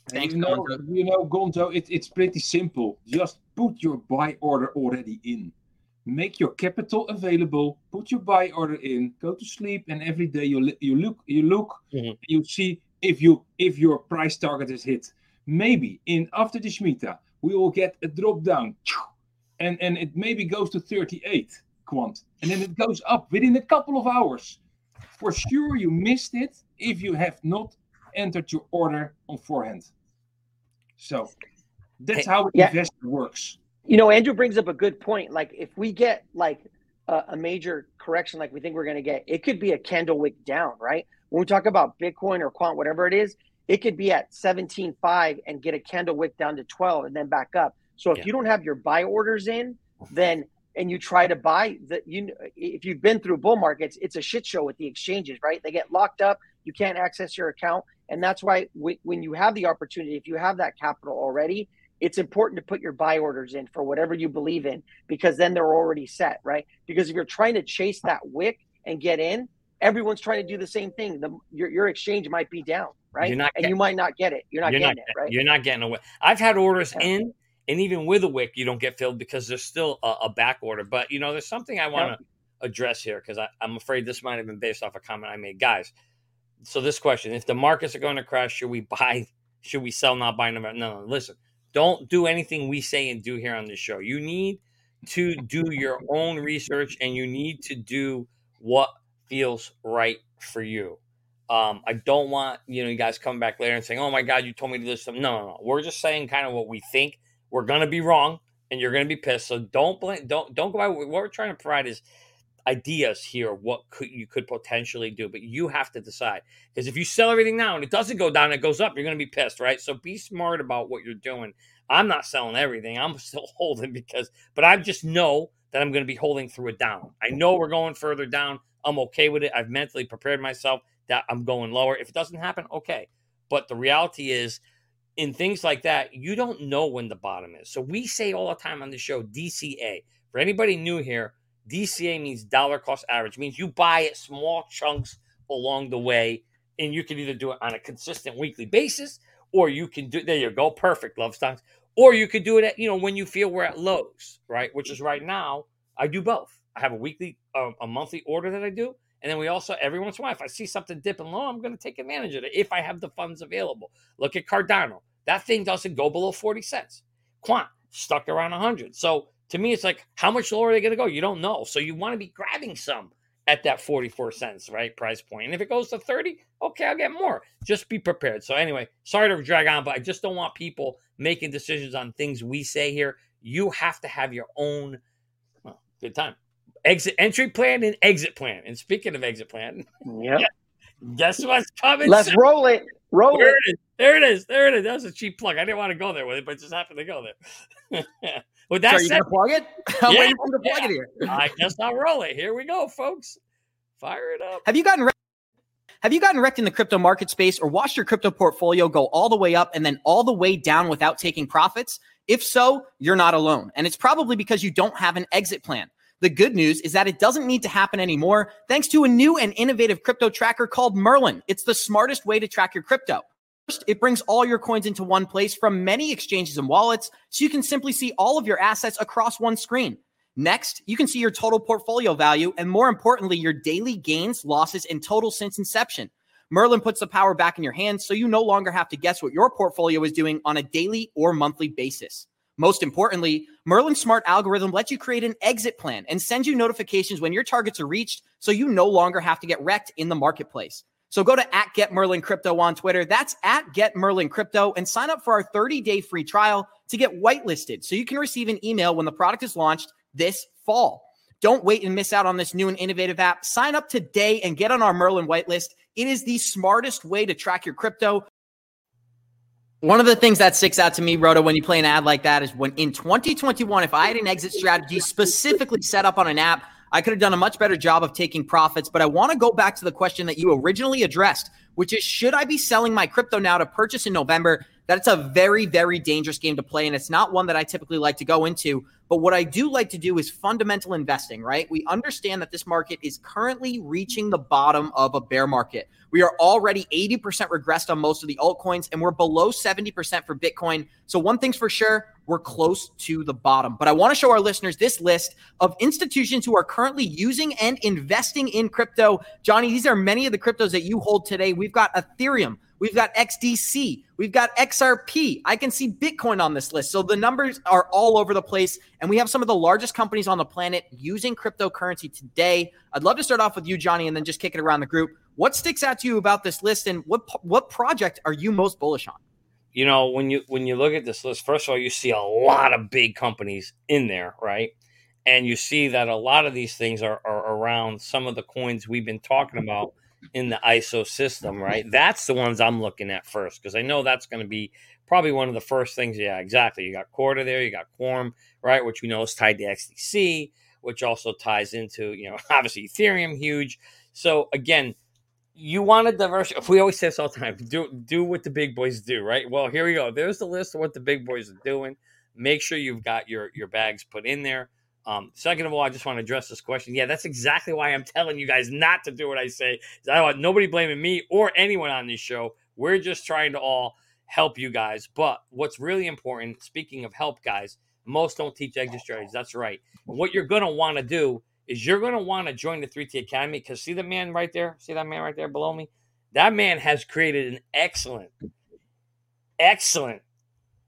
Thanks, you know, you know, Gonzo, it, it's pretty simple. Just put your buy order already in. Make your capital available. Put your buy order in. Go to sleep, and every day you you look you look mm-hmm. you see if you if your price target is hit. Maybe in after the Shemitah, we will get a drop down and, and it maybe goes to 38 quant and then it goes up within a couple of hours. For sure, you missed it if you have not entered your order on forehand. So that's how yeah. investor works. You know, Andrew brings up a good point. Like, if we get like a, a major correction, like we think we're going to get, it could be a candle wick down, right? When we talk about Bitcoin or quant, whatever it is, it could be at 17.5 and get a candle wick down to 12 and then back up. So if yeah. you don't have your buy orders in, then and you try to buy that you if you've been through bull markets, it's a shit show with the exchanges, right? They get locked up, you can't access your account, And that's why w- when you have the opportunity, if you have that capital already, it's important to put your buy orders in for whatever you believe in because then they're already set, right? Because if you're trying to chase that wick and get in, everyone's trying to do the same thing. The, your, your exchange might be down, right? and getting, you might not get it. You're not you're getting not, it, right? You're not getting away. I've had orders yeah. in, and even with a wick, you don't get filled because there's still a, a back order. But you know, there's something I want to yeah. address here because I'm afraid this might have been based off a comment I made, guys. So this question: If the markets are going to crash, should we buy? Should we sell? Not buy? No, no, no. Listen, don't do anything we say and do here on this show. You need to do your own research and you need to do what feels right for you. Um, I don't want you know you guys coming back later and saying, "Oh my God, you told me to do something." No, no, no. We're just saying kind of what we think. We're gonna be wrong, and you're gonna be pissed. So don't blame. Don't don't go by. What we're trying to provide is ideas here. What could you could potentially do, but you have to decide. Because if you sell everything now and it doesn't go down, it goes up. You're gonna be pissed, right? So be smart about what you're doing. I'm not selling everything. I'm still holding because, but I just know that I'm going to be holding through it down. I know we're going further down. I'm okay with it. I've mentally prepared myself that I'm going lower. If it doesn't happen, okay. But the reality is, in things like that, you don't know when the bottom is. So we say all the time on the show DCA. For anybody new here, DCA means dollar cost average, means you buy it small chunks along the way, and you can either do it on a consistent weekly basis, or you can do there you go, perfect love stocks, or you could do it at you know when you feel we're at lows, right? Which is right now. I do both. I have a weekly, uh, a monthly order that I do, and then we also, every once in a while, if I see something dipping low, I'm going to take advantage of it if I have the funds available. Look at Cardano. That thing doesn't go below 40 cents. Quant stuck around 100. So to me, it's like, how much lower are they going to go? You don't know. So you want to be grabbing some at that 44 cents, right? Price point. And if it goes to 30, okay, I'll get more. Just be prepared. So anyway, sorry to drag on, but I just don't want people making decisions on things we say here. You have to have your own well, good time exit entry plan and exit plan. And speaking of exit plan, yeah, guess what's coming? Let's soon? roll it. Roll there it. it is. There it is. There it is. That was a cheap plug. I didn't want to go there with it, but just happened to go there. with that, so gonna plug it? I'm yeah, waiting for you to plug yeah. it here. I guess I'll roll it. Here we go, folks. Fire it up. Have you gotten? Re- have you gotten wrecked in the crypto market space or watched your crypto portfolio go all the way up and then all the way down without taking profits? If so, you're not alone. And it's probably because you don't have an exit plan. The good news is that it doesn't need to happen anymore thanks to a new and innovative crypto tracker called Merlin. It's the smartest way to track your crypto. First, it brings all your coins into one place from many exchanges and wallets, so you can simply see all of your assets across one screen. Next, you can see your total portfolio value and more importantly, your daily gains, losses, and total since inception. Merlin puts the power back in your hands so you no longer have to guess what your portfolio is doing on a daily or monthly basis. Most importantly, Merlin's smart algorithm lets you create an exit plan and sends you notifications when your targets are reached so you no longer have to get wrecked in the marketplace. So go to at Get Merlin Crypto on Twitter. That's at Get Merlin Crypto and sign up for our 30 day free trial to get whitelisted so you can receive an email when the product is launched this fall. Don't wait and miss out on this new and innovative app. Sign up today and get on our Merlin whitelist. It is the smartest way to track your crypto one of the things that sticks out to me, Roto, when you play an ad like that is when in 2021, if I had an exit strategy specifically set up on an app, I could have done a much better job of taking profits. But I want to go back to the question that you originally addressed, which is should I be selling my crypto now to purchase in November? That's a very, very dangerous game to play. And it's not one that I typically like to go into. But what I do like to do is fundamental investing, right? We understand that this market is currently reaching the bottom of a bear market. We are already 80% regressed on most of the altcoins, and we're below 70% for Bitcoin. So, one thing's for sure, we're close to the bottom. But I want to show our listeners this list of institutions who are currently using and investing in crypto. Johnny, these are many of the cryptos that you hold today. We've got Ethereum, We've got XDC. We've got XRP. I can see Bitcoin on this list. So the numbers are all over the place. And we have some of the largest companies on the planet using cryptocurrency today. I'd love to start off with you, Johnny, and then just kick it around the group. What sticks out to you about this list and what what project are you most bullish on? You know, when you when you look at this list, first of all, you see a lot of big companies in there, right? And you see that a lot of these things are, are around some of the coins we've been talking about in the ISO system, right? That's the ones I'm looking at first because I know that's going to be probably one of the first things. Yeah, exactly. You got Corda there, you got Quorum, right, which we know is tied to XDC, which also ties into, you know, obviously Ethereum, huge. So again, you want to diversify. We always say this all the time. Do do what the big boys do, right? Well, here we go. There's the list of what the big boys are doing. Make sure you've got your your bags put in there. Um, second of all, I just want to address this question. Yeah, that's exactly why I'm telling you guys not to do what I say. I want nobody blaming me or anyone on this show. We're just trying to all help you guys. But what's really important, speaking of help, guys, most don't teach exit strategies. That's right. what you're going to want to do is you're going to want to join the 3T Academy because see the man right there? See that man right there below me? That man has created an excellent, excellent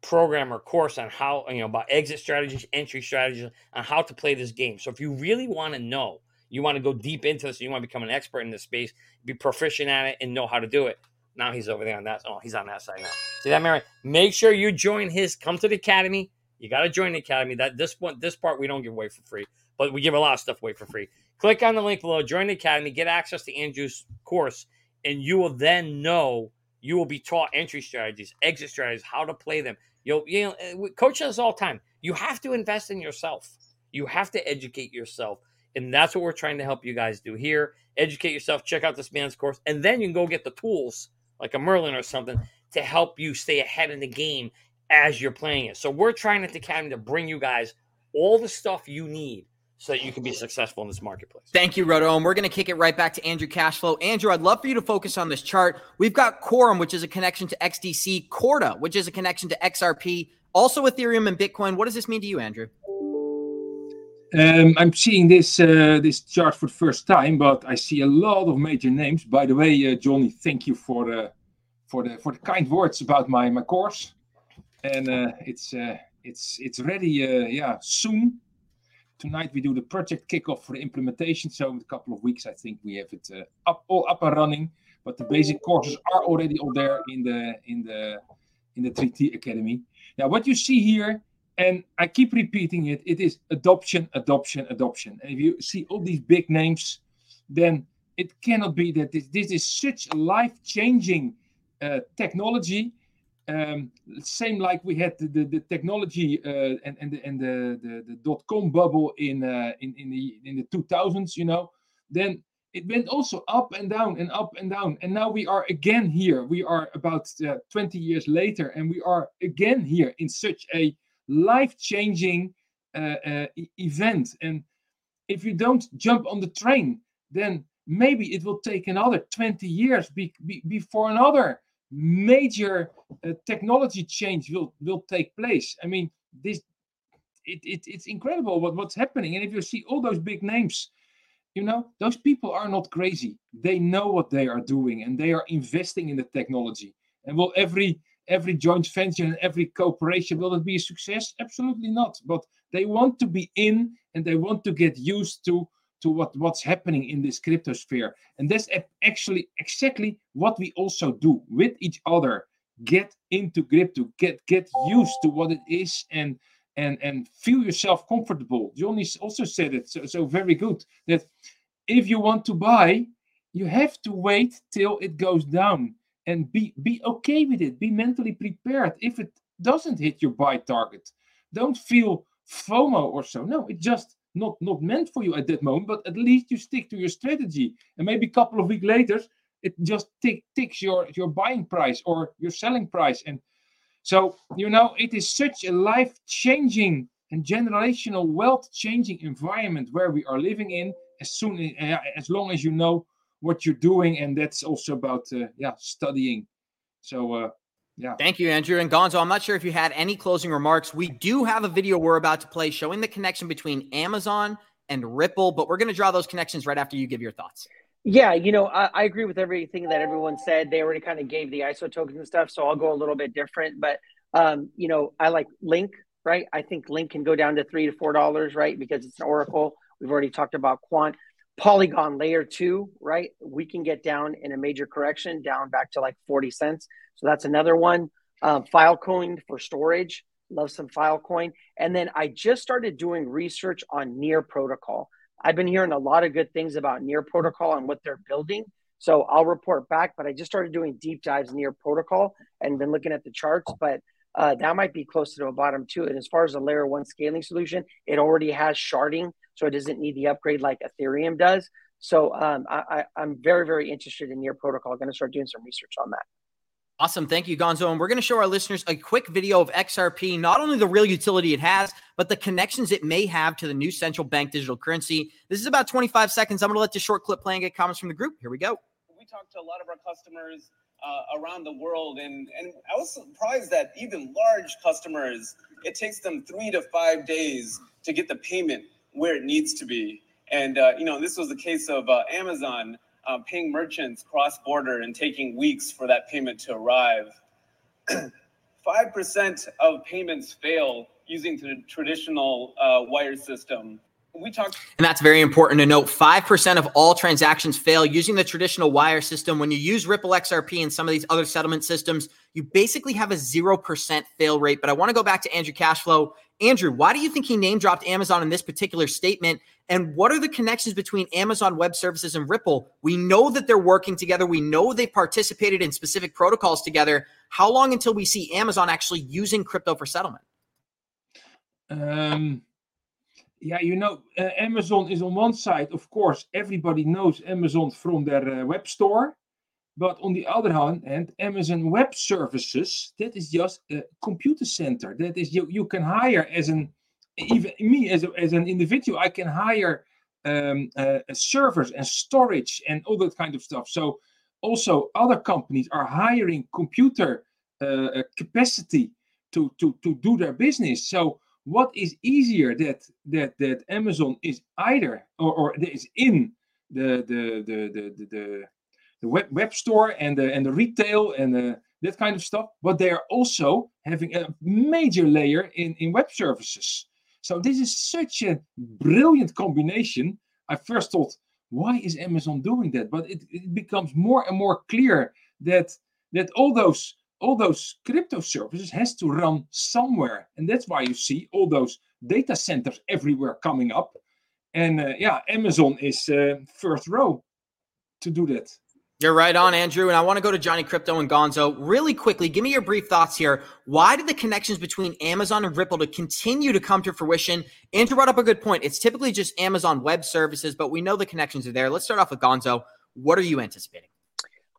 program or course on how, you know, about exit strategies, entry strategies, on how to play this game. So if you really want to know, you want to go deep into this, you want to become an expert in this space, be proficient at it, and know how to do it. Now he's over there on that. Oh, he's on that side now. See that, Mary? Make sure you join his. Come to the academy. You got to join the academy. That this one, this part we don't give away for free but we give a lot of stuff away for free. Click on the link below, join the academy, get access to Andrew's course, and you will then know you will be taught entry strategies, exit strategies, how to play them. You'll, you know, eh, coach says all time. You have to invest in yourself. You have to educate yourself, and that's what we're trying to help you guys do here. Educate yourself. Check out this man's course, and then you can go get the tools like a Merlin or something to help you stay ahead in the game as you're playing it. So we're trying at the academy to bring you guys all the stuff you need so that you can be successful in this marketplace. Thank you, Roto. And we're going to kick it right back to Andrew Cashflow. Andrew, I'd love for you to focus on this chart. We've got Quorum, which is a connection to XDC, Corda, which is a connection to XRP, also Ethereum and Bitcoin. What does this mean to you, Andrew? Um, I'm seeing this uh, this chart for the first time, but I see a lot of major names. By the way, uh, Johnny, thank you for the for the for the kind words about my my course, and uh, it's uh, it's it's ready. Uh, yeah, soon tonight we do the project kickoff for the implementation. So in a couple of weeks, I think we have it uh, up all up and running. But the basic courses are already all there in the in the in the 3T Academy. Now, what you see here, and I keep repeating it, it is adoption, adoption, adoption. And if you see all these big names, then it cannot be that this, this is such a life-changing uh, technology um, same like we had the, the, the technology uh, and and the, and the, the, the dot com bubble in uh, in in the in the 2000s, you know, then it went also up and down and up and down, and now we are again here. We are about uh, 20 years later, and we are again here in such a life-changing uh, uh, event. And if you don't jump on the train, then maybe it will take another 20 years be, be, before another major uh, technology change will will take place. I mean, this it, it it's incredible what, what's happening. And if you see all those big names, you know, those people are not crazy. They know what they are doing and they are investing in the technology. And will every every joint venture and every cooperation will it be a success? Absolutely not. But they want to be in and they want to get used to to what, what's happening in this crypto sphere. And that's actually exactly what we also do with each other. Get into crypto, get get used to what it is and and and feel yourself comfortable. Johnny also said it so, so very good that if you want to buy, you have to wait till it goes down and be be okay with it. Be mentally prepared if it doesn't hit your buy target. Don't feel FOMO or so. No, it just not not meant for you at that moment but at least you stick to your strategy. And maybe a couple of weeks later it just tick, ticks your your buying price or your selling price. And so you know it is such a life changing and generational wealth changing environment where we are living in as soon as, as long as you know what you're doing. And that's also about uh, yeah studying. So uh, yeah. Thank you, Andrew. And Gonzo, I'm not sure if you had any closing remarks. We do have a video we're about to play showing the connection between Amazon and Ripple, but we're going to draw those connections right after you give your thoughts. Yeah, you know, I, I, agree with everything that everyone said. They already kind of gave the ISO tokens and stuff, so I'll go a little bit different. But um, you know, I like Link, right? I think Link can go down to three to four dollars, right? Because it's an Oracle. We've already talked about Quant. Polygon layer two, right? We can get down in a major correction down back to like 40 cents. So that's another one. Um, Filecoin for storage. Love some Filecoin. And then I just started doing research on Near Protocol. I've been hearing a lot of good things about Near Protocol and what they're building. So I'll report back, but I just started doing deep dives Near Protocol and been looking at the charts. But uh, that might be close to a bottom too. And as far as a layer one scaling solution, it already has sharding, so it doesn't need the upgrade like Ethereum does. So um, I, I, am very, very interested in Near Protocol. I'm going to start doing some research on that. Awesome. Thank you, Gonzo. And we're going to show our listeners a quick video of XRP, not only the real utility it has, but the connections it may have to the new central bank digital currency. This is about 25 seconds. I'm going to let this short clip play and get comments from the group. Here we go. We talked to a lot of our customers uh, around the world, and, and I was surprised that even large customers, it takes them three to five days to get the payment where it needs to be. And, uh, you know, this was the case of uh, Amazon uh, paying merchants cross border and taking weeks for that payment to arrive. 5% of payments fail using the traditional uh, wire system. We talked, and that's very important to note. 5% of all transactions fail using the traditional wire system. When you use Ripple XRP and some of these other settlement systems, you basically have a 0% fail rate. But I want to go back to Andrew Cashflow. Andrew, why do you think he name dropped Amazon in this particular statement? And what are the connections between Amazon Web Services and Ripple? We know that they're working together. We know they participated in specific protocols together. How long until we see Amazon actually using crypto for settlement? Um, yeah, you know, uh, Amazon is on one side, of course, everybody knows Amazon from their uh, web store. But on the other hand, and Amazon Web Services, that is just a computer center. That is you, you can hire as an even me as, a, as an individual, I can hire um, uh, servers and storage and all that kind of stuff. So also other companies are hiring computer uh, uh, capacity to, to, to do their business. So what is easier that that that Amazon is either or, or is in the the the the, the, the, web, web store and the and the retail and the, that kind of stuff, but they are also having a major layer in, in web services. So this is such a brilliant combination. I first thought, why is Amazon doing that? But it, it becomes more and more clear that that all those all those crypto services has to run somewhere, and that's why you see all those data centers everywhere coming up. And uh, yeah, Amazon is uh, first row to do that. You're right on, Andrew. And I want to go to Johnny Krypto and Gonzo really quickly. Give me your brief thoughts here. Why did the connections between Amazon and Ripple to continue to come to fruition? Andrew brought up a good point. It's typically just Amazon Web Services, but we know the connections are there. Let's start off with Gonzo. What are you anticipating?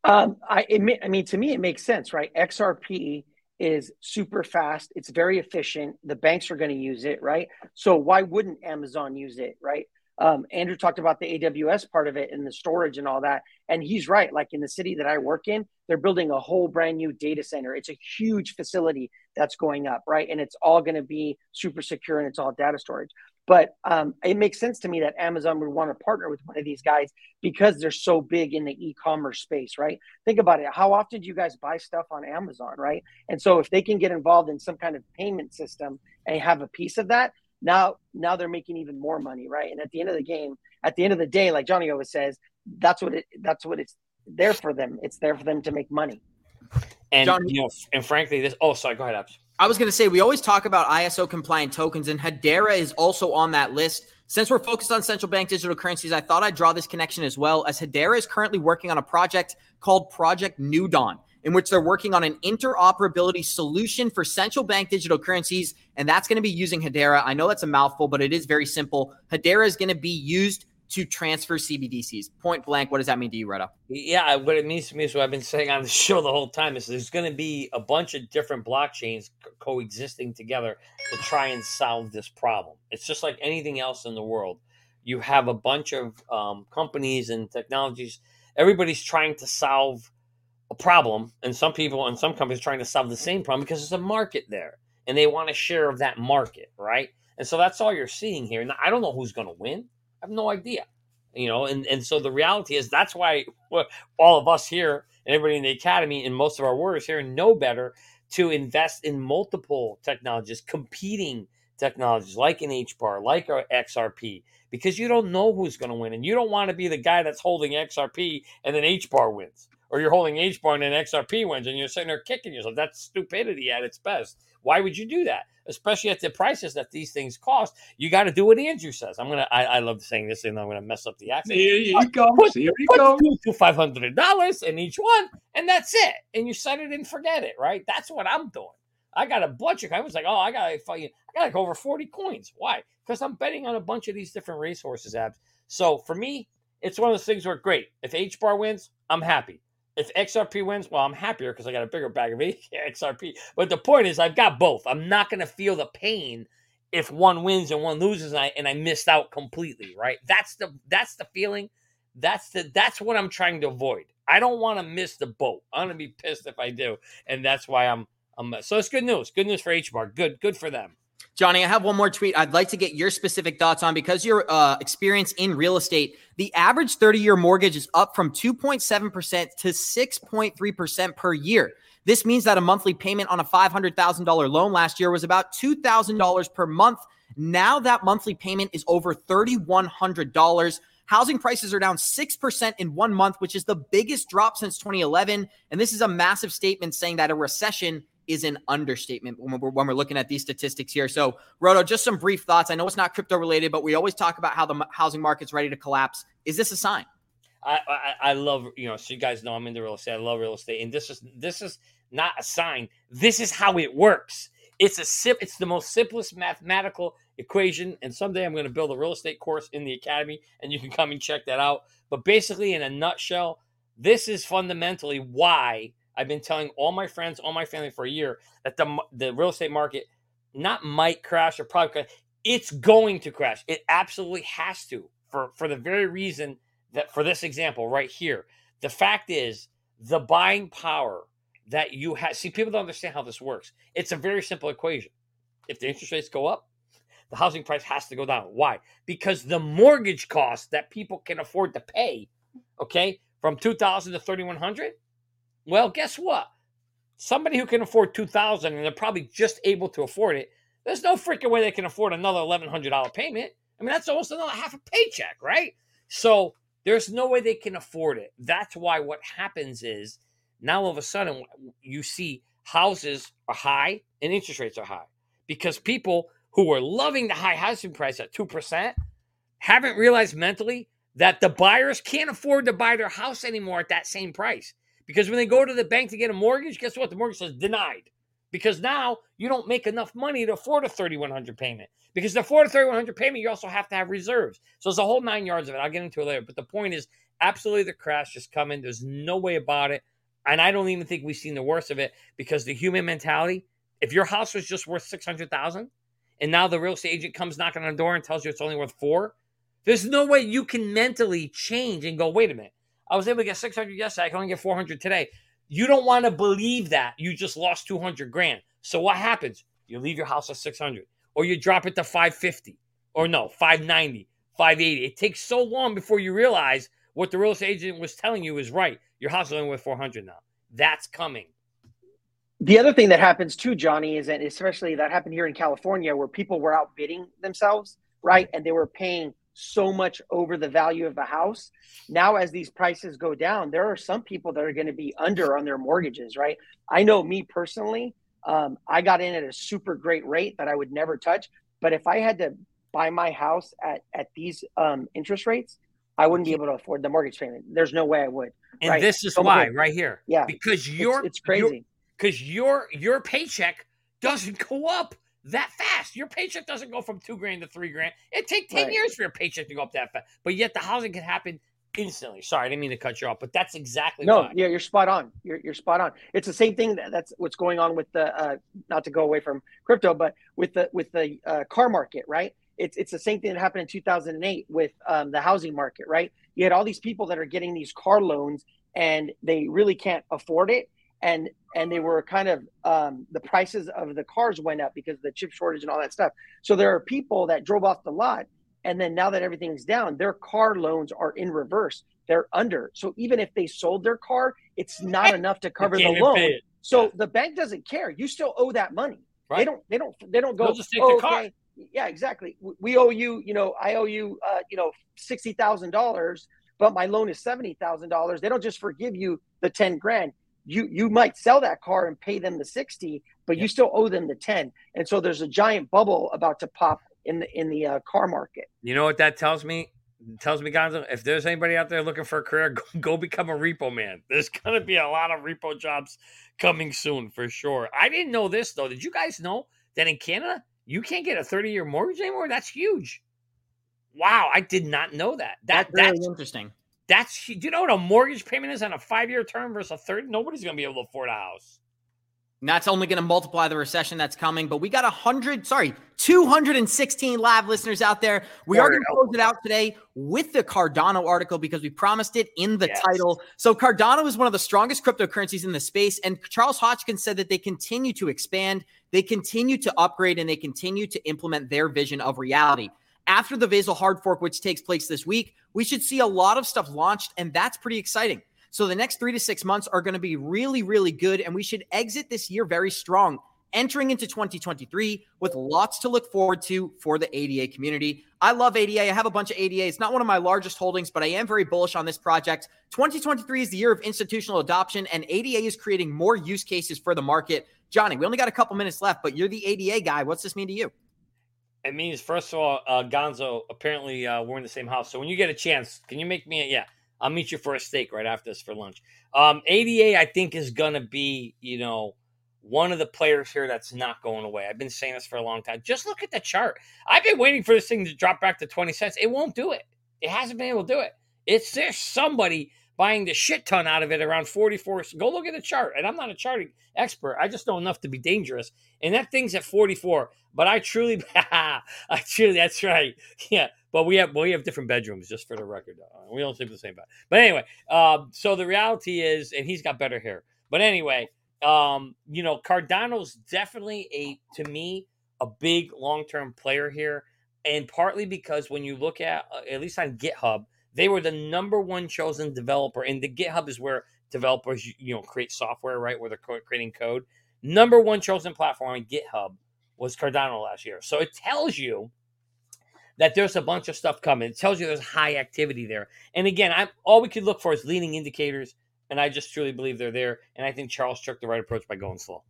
Um, I, admit, I mean, to me, it makes sense, right? XRP is super fast. It's very efficient. The banks are going to use it, right? So why wouldn't Amazon use it, right? Um, Andrew talked about the AWS part of it and the storage and all that. And he's right. Like in the city that I work in, they're building a whole brand new data center. It's a huge facility that's going up, right? And it's all going to be super secure and it's all data storage. But um, it makes sense to me that Amazon would want to partner with one of these guys because they're so big in the e-commerce space, right? Think about it. How often do you guys buy stuff on Amazon, right? And so if they can get involved in some kind of payment system and have a piece of that, now now they're making even more money right and at the end of the game at the end of the day like johnny always says that's what it that's what it's there for them it's there for them to make money and John, you know and frankly this oh sorry go ahead Abs. I was going to say we always talk about iso compliant tokens and hedera is also on that list since we're focused on central bank digital currencies i thought i'd draw this connection as well as hedera is currently working on a project called project new dawn in which they're working on an interoperability solution for central bank digital currencies. And that's going to be using Hedera. I know that's a mouthful, but it is very simple. Hedera is going to be used to transfer CBDCs. Point blank, what does that mean to you, Retta? Yeah, what it means to me is what I've been saying on the show the whole time is there's going to be a bunch of different blockchains coexisting together to try and solve this problem. It's just like anything else in the world. You have a bunch of um, companies and technologies. Everybody's trying to solve a problem, and some people and some companies trying to solve the same problem because there's a market there, and they want a share of that market, right? And so that's all you're seeing here. Now, I don't know who's going to win. I have no idea, you know. And and so the reality is that's why all of us here and everybody in the academy and most of our warriors here know better to invest in multiple technologies, competing technologies like an HBAR, like our XRP, because you don't know who's going to win, and you don't want to be the guy that's holding XRP and then HBAR wins or you're holding H bar and XRP wins and you're sitting there kicking yourself. That's stupidity at its best. Why would you do that? Especially at the prices that these things cost. You got to do what Andrew says. I'm gonna. I, I love saying this, and I'm gonna mess up the accent. Here you go. Put, Here you put go. Two, five hundred dollars in each one, and that's it. And you set it and forget it. Right? That's what I'm doing. I got a bunch of. I was like, oh, I got I got like over forty coins. Why? Because I'm betting on a bunch of these different racehorses. apps. So for me, it's one of those things where great. If H bar wins, I'm happy. If XRP wins, well, I'm happier because I got a bigger bag of XRP. But the point is, I've got both. I'm not going to feel the pain if one wins and one loses, and I and I missed out completely. Right? That's the that's the feeling. That's the that's what I'm trying to avoid. I don't want to miss the boat. I'm gonna be pissed if I do, and that's why I'm I'm. So it's good news. Good news for H bar. Good good for them. Johnny, I have one more tweet I'd like to get your specific thoughts on because your uh, experience in real estate. The average 30 year mortgage is up from 2.7% to 6.3% per year. This means that a monthly payment on a $500,000 loan last year was about $2,000 per month. Now that monthly payment is over $3,100. Housing prices are down 6% in one month, which is the biggest drop since 2011. And this is a massive statement saying that a recession is an understatement when we're, when we're looking at these statistics here. So, Roto, just some brief thoughts. I know it's not crypto related, but we always talk about how the housing market's ready to collapse. Is this a sign? I, I, I love you know so you guys know I'm into real estate. I love real estate, and this is this is not a sign. This is how it works. It's a sim, It's the most simplest mathematical equation. And someday I'm going to build a real estate course in the academy, and you can come and check that out. But basically, in a nutshell, this is fundamentally why I've been telling all my friends, all my family for a year that the the real estate market not might crash or probably crash. It's going to crash. It absolutely has to for for the very reason that for this example right here. The fact is the buying power that you have. See, people don't understand how this works. It's a very simple equation. If the interest rates go up, the housing price has to go down. Why? Because the mortgage cost that people can afford to pay, okay, from 2000 to 3100 well, guess what? Somebody who can afford 2000 and they're probably just able to afford it, there's no freaking way they can afford another $1,100 payment. I mean, that's almost another half a paycheck, right? So there's no way they can afford it. That's why what happens is now all of a sudden you see houses are high and interest rates are high because people who were loving the high housing price at 2% haven't realized mentally that the buyers can't afford to buy their house anymore at that same price. Because when they go to the bank to get a mortgage, guess what? The mortgage says denied. Because now you don't make enough money to afford a 3100 payment. Because to afford a 3100 payment, you also have to have reserves. So it's a whole nine yards of it. I'll get into it later. But the point is, absolutely the crash is coming. There's no way about it. And I don't even think we've seen the worst of it because the human mentality, if your house was just worth 600,000 and now the real estate agent comes knocking on the door and tells you it's only worth 4, there's no way you can mentally change and go, "Wait a minute. I was able to get 600 yesterday. I can only get 400 today. You don't want to believe that you just lost 200 grand. So what happens? You leave your house at 600 or you drop it to 550 or no, 590, 580. It takes so long before you realize what the real estate agent was telling you is right. Your house is only worth 400 now. That's coming. The other thing that happens too, Johnny, is that especially that happened here in California where people were outbidding themselves, right? And they were paying so much over the value of the house. Now, as these prices go down, there are some people that are going to be under on their mortgages, right? I know me personally, um, I got in at a super great rate that I would never touch. But if I had to buy my house at, at these um, interest rates, I wouldn't be able to afford the mortgage payment. There's no way I would. And right? this is so why, right here. Yeah. Because you're it's, it's crazy. Because your your paycheck doesn't go up that fast. Your paycheck doesn't go from two grand to three grand. It take ten right. years for your paycheck to go up that fast. But yet the housing can happen instantly. Sorry, I didn't mean to cut you off, but that's exactly no. Why. Yeah, you're spot on. You're you're spot on. It's the same thing. That, that's what's going on with the uh, not to go away from crypto, but with the with the uh, car market, right? It's it's the same thing that happened in 2008 with um, the housing market, right? You had all these people that are getting these car loans and they really can't afford it and and they were kind of um, the prices of the cars went up because of the chip shortage and all that stuff. So there are people that drove off the lot, and then now that everything's down, their car loans are in reverse. They're under. So even if they sold their car, it's not enough to cover the loan. So yeah. the bank doesn't care. You still owe that money. Right. They don't. They don't. They don't go. They'll just take oh, the car. Okay. Yeah, exactly. We owe you. You know, I owe you. Uh, you know, sixty thousand dollars, but my loan is seventy thousand dollars. They don't just forgive you the ten grand you you might sell that car and pay them the 60 but you still owe them the 10 and so there's a giant bubble about to pop in the in the uh, car market. You know what that tells me? It tells me gonzo if there's anybody out there looking for a career go, go become a repo man. There's going to be a lot of repo jobs coming soon for sure. I didn't know this though. Did you guys know that in canada you can't get a 30 year mortgage anymore? That's huge. Wow, I did not know that. That That's really that's interesting. That's. Do you know what a mortgage payment is on a five year term versus a third? Nobody's going to be able to afford a house. And that's only going to multiply the recession that's coming. But we got 100, sorry, 216 live listeners out there. We are going to close it out today with the Cardano article because we promised it in the Yes. title. So Cardano is one of the strongest cryptocurrencies in the space. And Charles Hoskinson said that they continue to expand, they continue to upgrade, and they continue to implement their vision of reality. After the Vasil hard fork, which takes place this week, we should see a lot of stuff launched, and that's pretty exciting. So the next three to six months are going to be really, really good, and we should exit this year very strong, entering into 2023 with lots to look forward to for the ADA community. I love ADA. I have a bunch of ADA. It's not one of my largest holdings, but I am very bullish on this project. 2023 is the year of institutional adoption, and ADA is creating more use cases for the market. Johnny, we only got a couple minutes left, but you're the ADA guy. What's this mean to you? It means, first of all, uh, Gonzo, apparently uh, we're in the same house. So when you get a chance, can you make me a, yeah, I'll meet you for a steak right after this for lunch. Um, ADA, I think, is to be, you know, one of the players here that's not going away. I've been saying this for a long time. Just look at the chart. I've been waiting for this thing to drop back to 20 cents. It won't do it. It hasn't been able to do it. It's there's somebody buying the shit ton out of it around 44. Go look at the chart. And I'm not a charting expert. I just know enough to be dangerous. And that thing's at 44. But I truly, I truly, that's right. Yeah. But we have we have different bedrooms, just for the record. Uh, We don't sleep in the same bed. But anyway, um, so the reality is, and he's got better hair. But anyway, um, you know, Cardano's definitely a to me a big long term player here, and partly because when you look at uh, at least on GitHub, they were the number one chosen developer, and the GitHub is where developers you- know create software, right? Where they're creating code. Number one chosen platform on GitHub was Cardano last year, so it tells you that there's a bunch of stuff coming. It tells you there's high activity there. And again, I'm all we could look for is leading indicators, and I just truly believe they're there. And I think Charles took the right approach by going slow.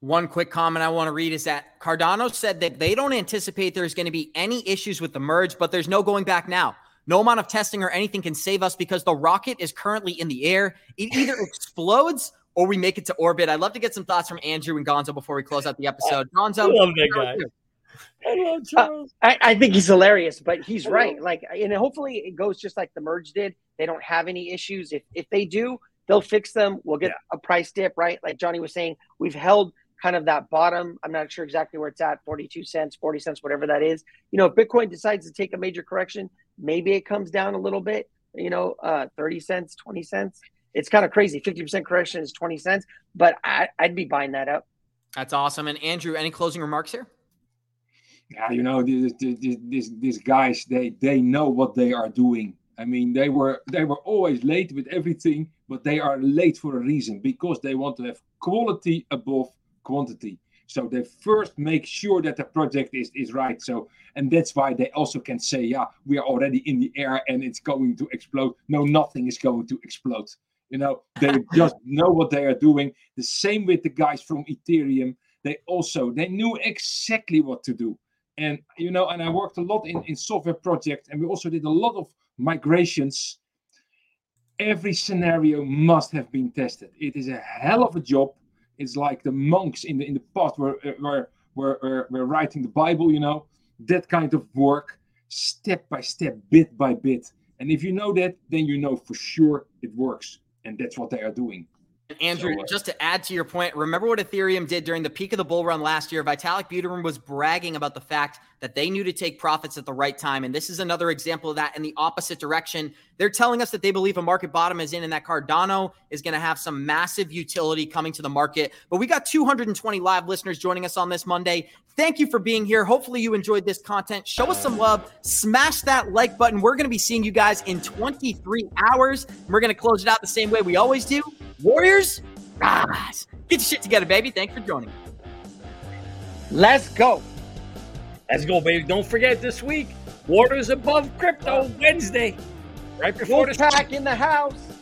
One quick comment I want to read is that Cardano said that they don't anticipate there's going to be any issues with the merge, but there's no going back now. No amount of testing or anything can save us because the rocket is currently in the air. It either explodes or we make it to orbit. I'd love to get some thoughts from Andrew and Gonzo before we close out the episode. Gonzo, I love that guy. I love uh, Charles. I, I think he's hilarious, but he's right. Like, and hopefully it goes just like the merge did. They don't have any issues. If if they do, they'll fix them. We'll get a price dip, right? Like Johnny was saying, we've held kind of that bottom. I'm not sure exactly where it's at 42 cents, 40 cents, whatever that is. You know, if Bitcoin decides to take a major correction, maybe it comes down a little bit, you know, uh, 30 cents, 20 cents. It's kind of crazy. 50% correction is 20 cents, but I, I'd be buying that up. That's awesome. And Andrew, any closing remarks here? Yeah, you know, these these these, these guys they they know what they are doing. I mean, they were they were always late with everything, but they are late for a reason because they want to have quality above quantity. So they first make sure that the project is is right. So and that's why they also can say, yeah, we are already in the air and it's going to explode. No, nothing is going to explode. You know, they just know what they are doing. The same with the guys from Ethereum. They also they knew exactly what to do and you know and i worked a lot in in software project and we also did a lot of migrations every scenario must have been tested it is a hell of a job it's like the monks in the in the past were were were, were, were writing the bible you know that kind of work step by step bit by bit and if you know that then you know for sure it works and that's what they are doing Andrew, So, uh, just to add to your point, remember what Ethereum did during the peak of the bull run last year? Vitalik Buterin was bragging about the fact that they knew to take profits at the right time. And this is another example of that in the opposite direction. They're telling us that they believe a market bottom is in and that Cardano is going to have some massive utility coming to the market. But we got 220 live listeners joining us on this Monday. Thank you for being here. Hopefully, you enjoyed this content. Show us some love. Smash that like button. We're going to be seeing you guys in 23 hours. We're going to close it out the same way we always do. Warriors, rise. Get your shit together, baby. Thanks for joining. Let's go. Let's go, baby. Don't forget this week, Waters Above Crypto uh, Wednesday. Right before the Wolfpack in the house.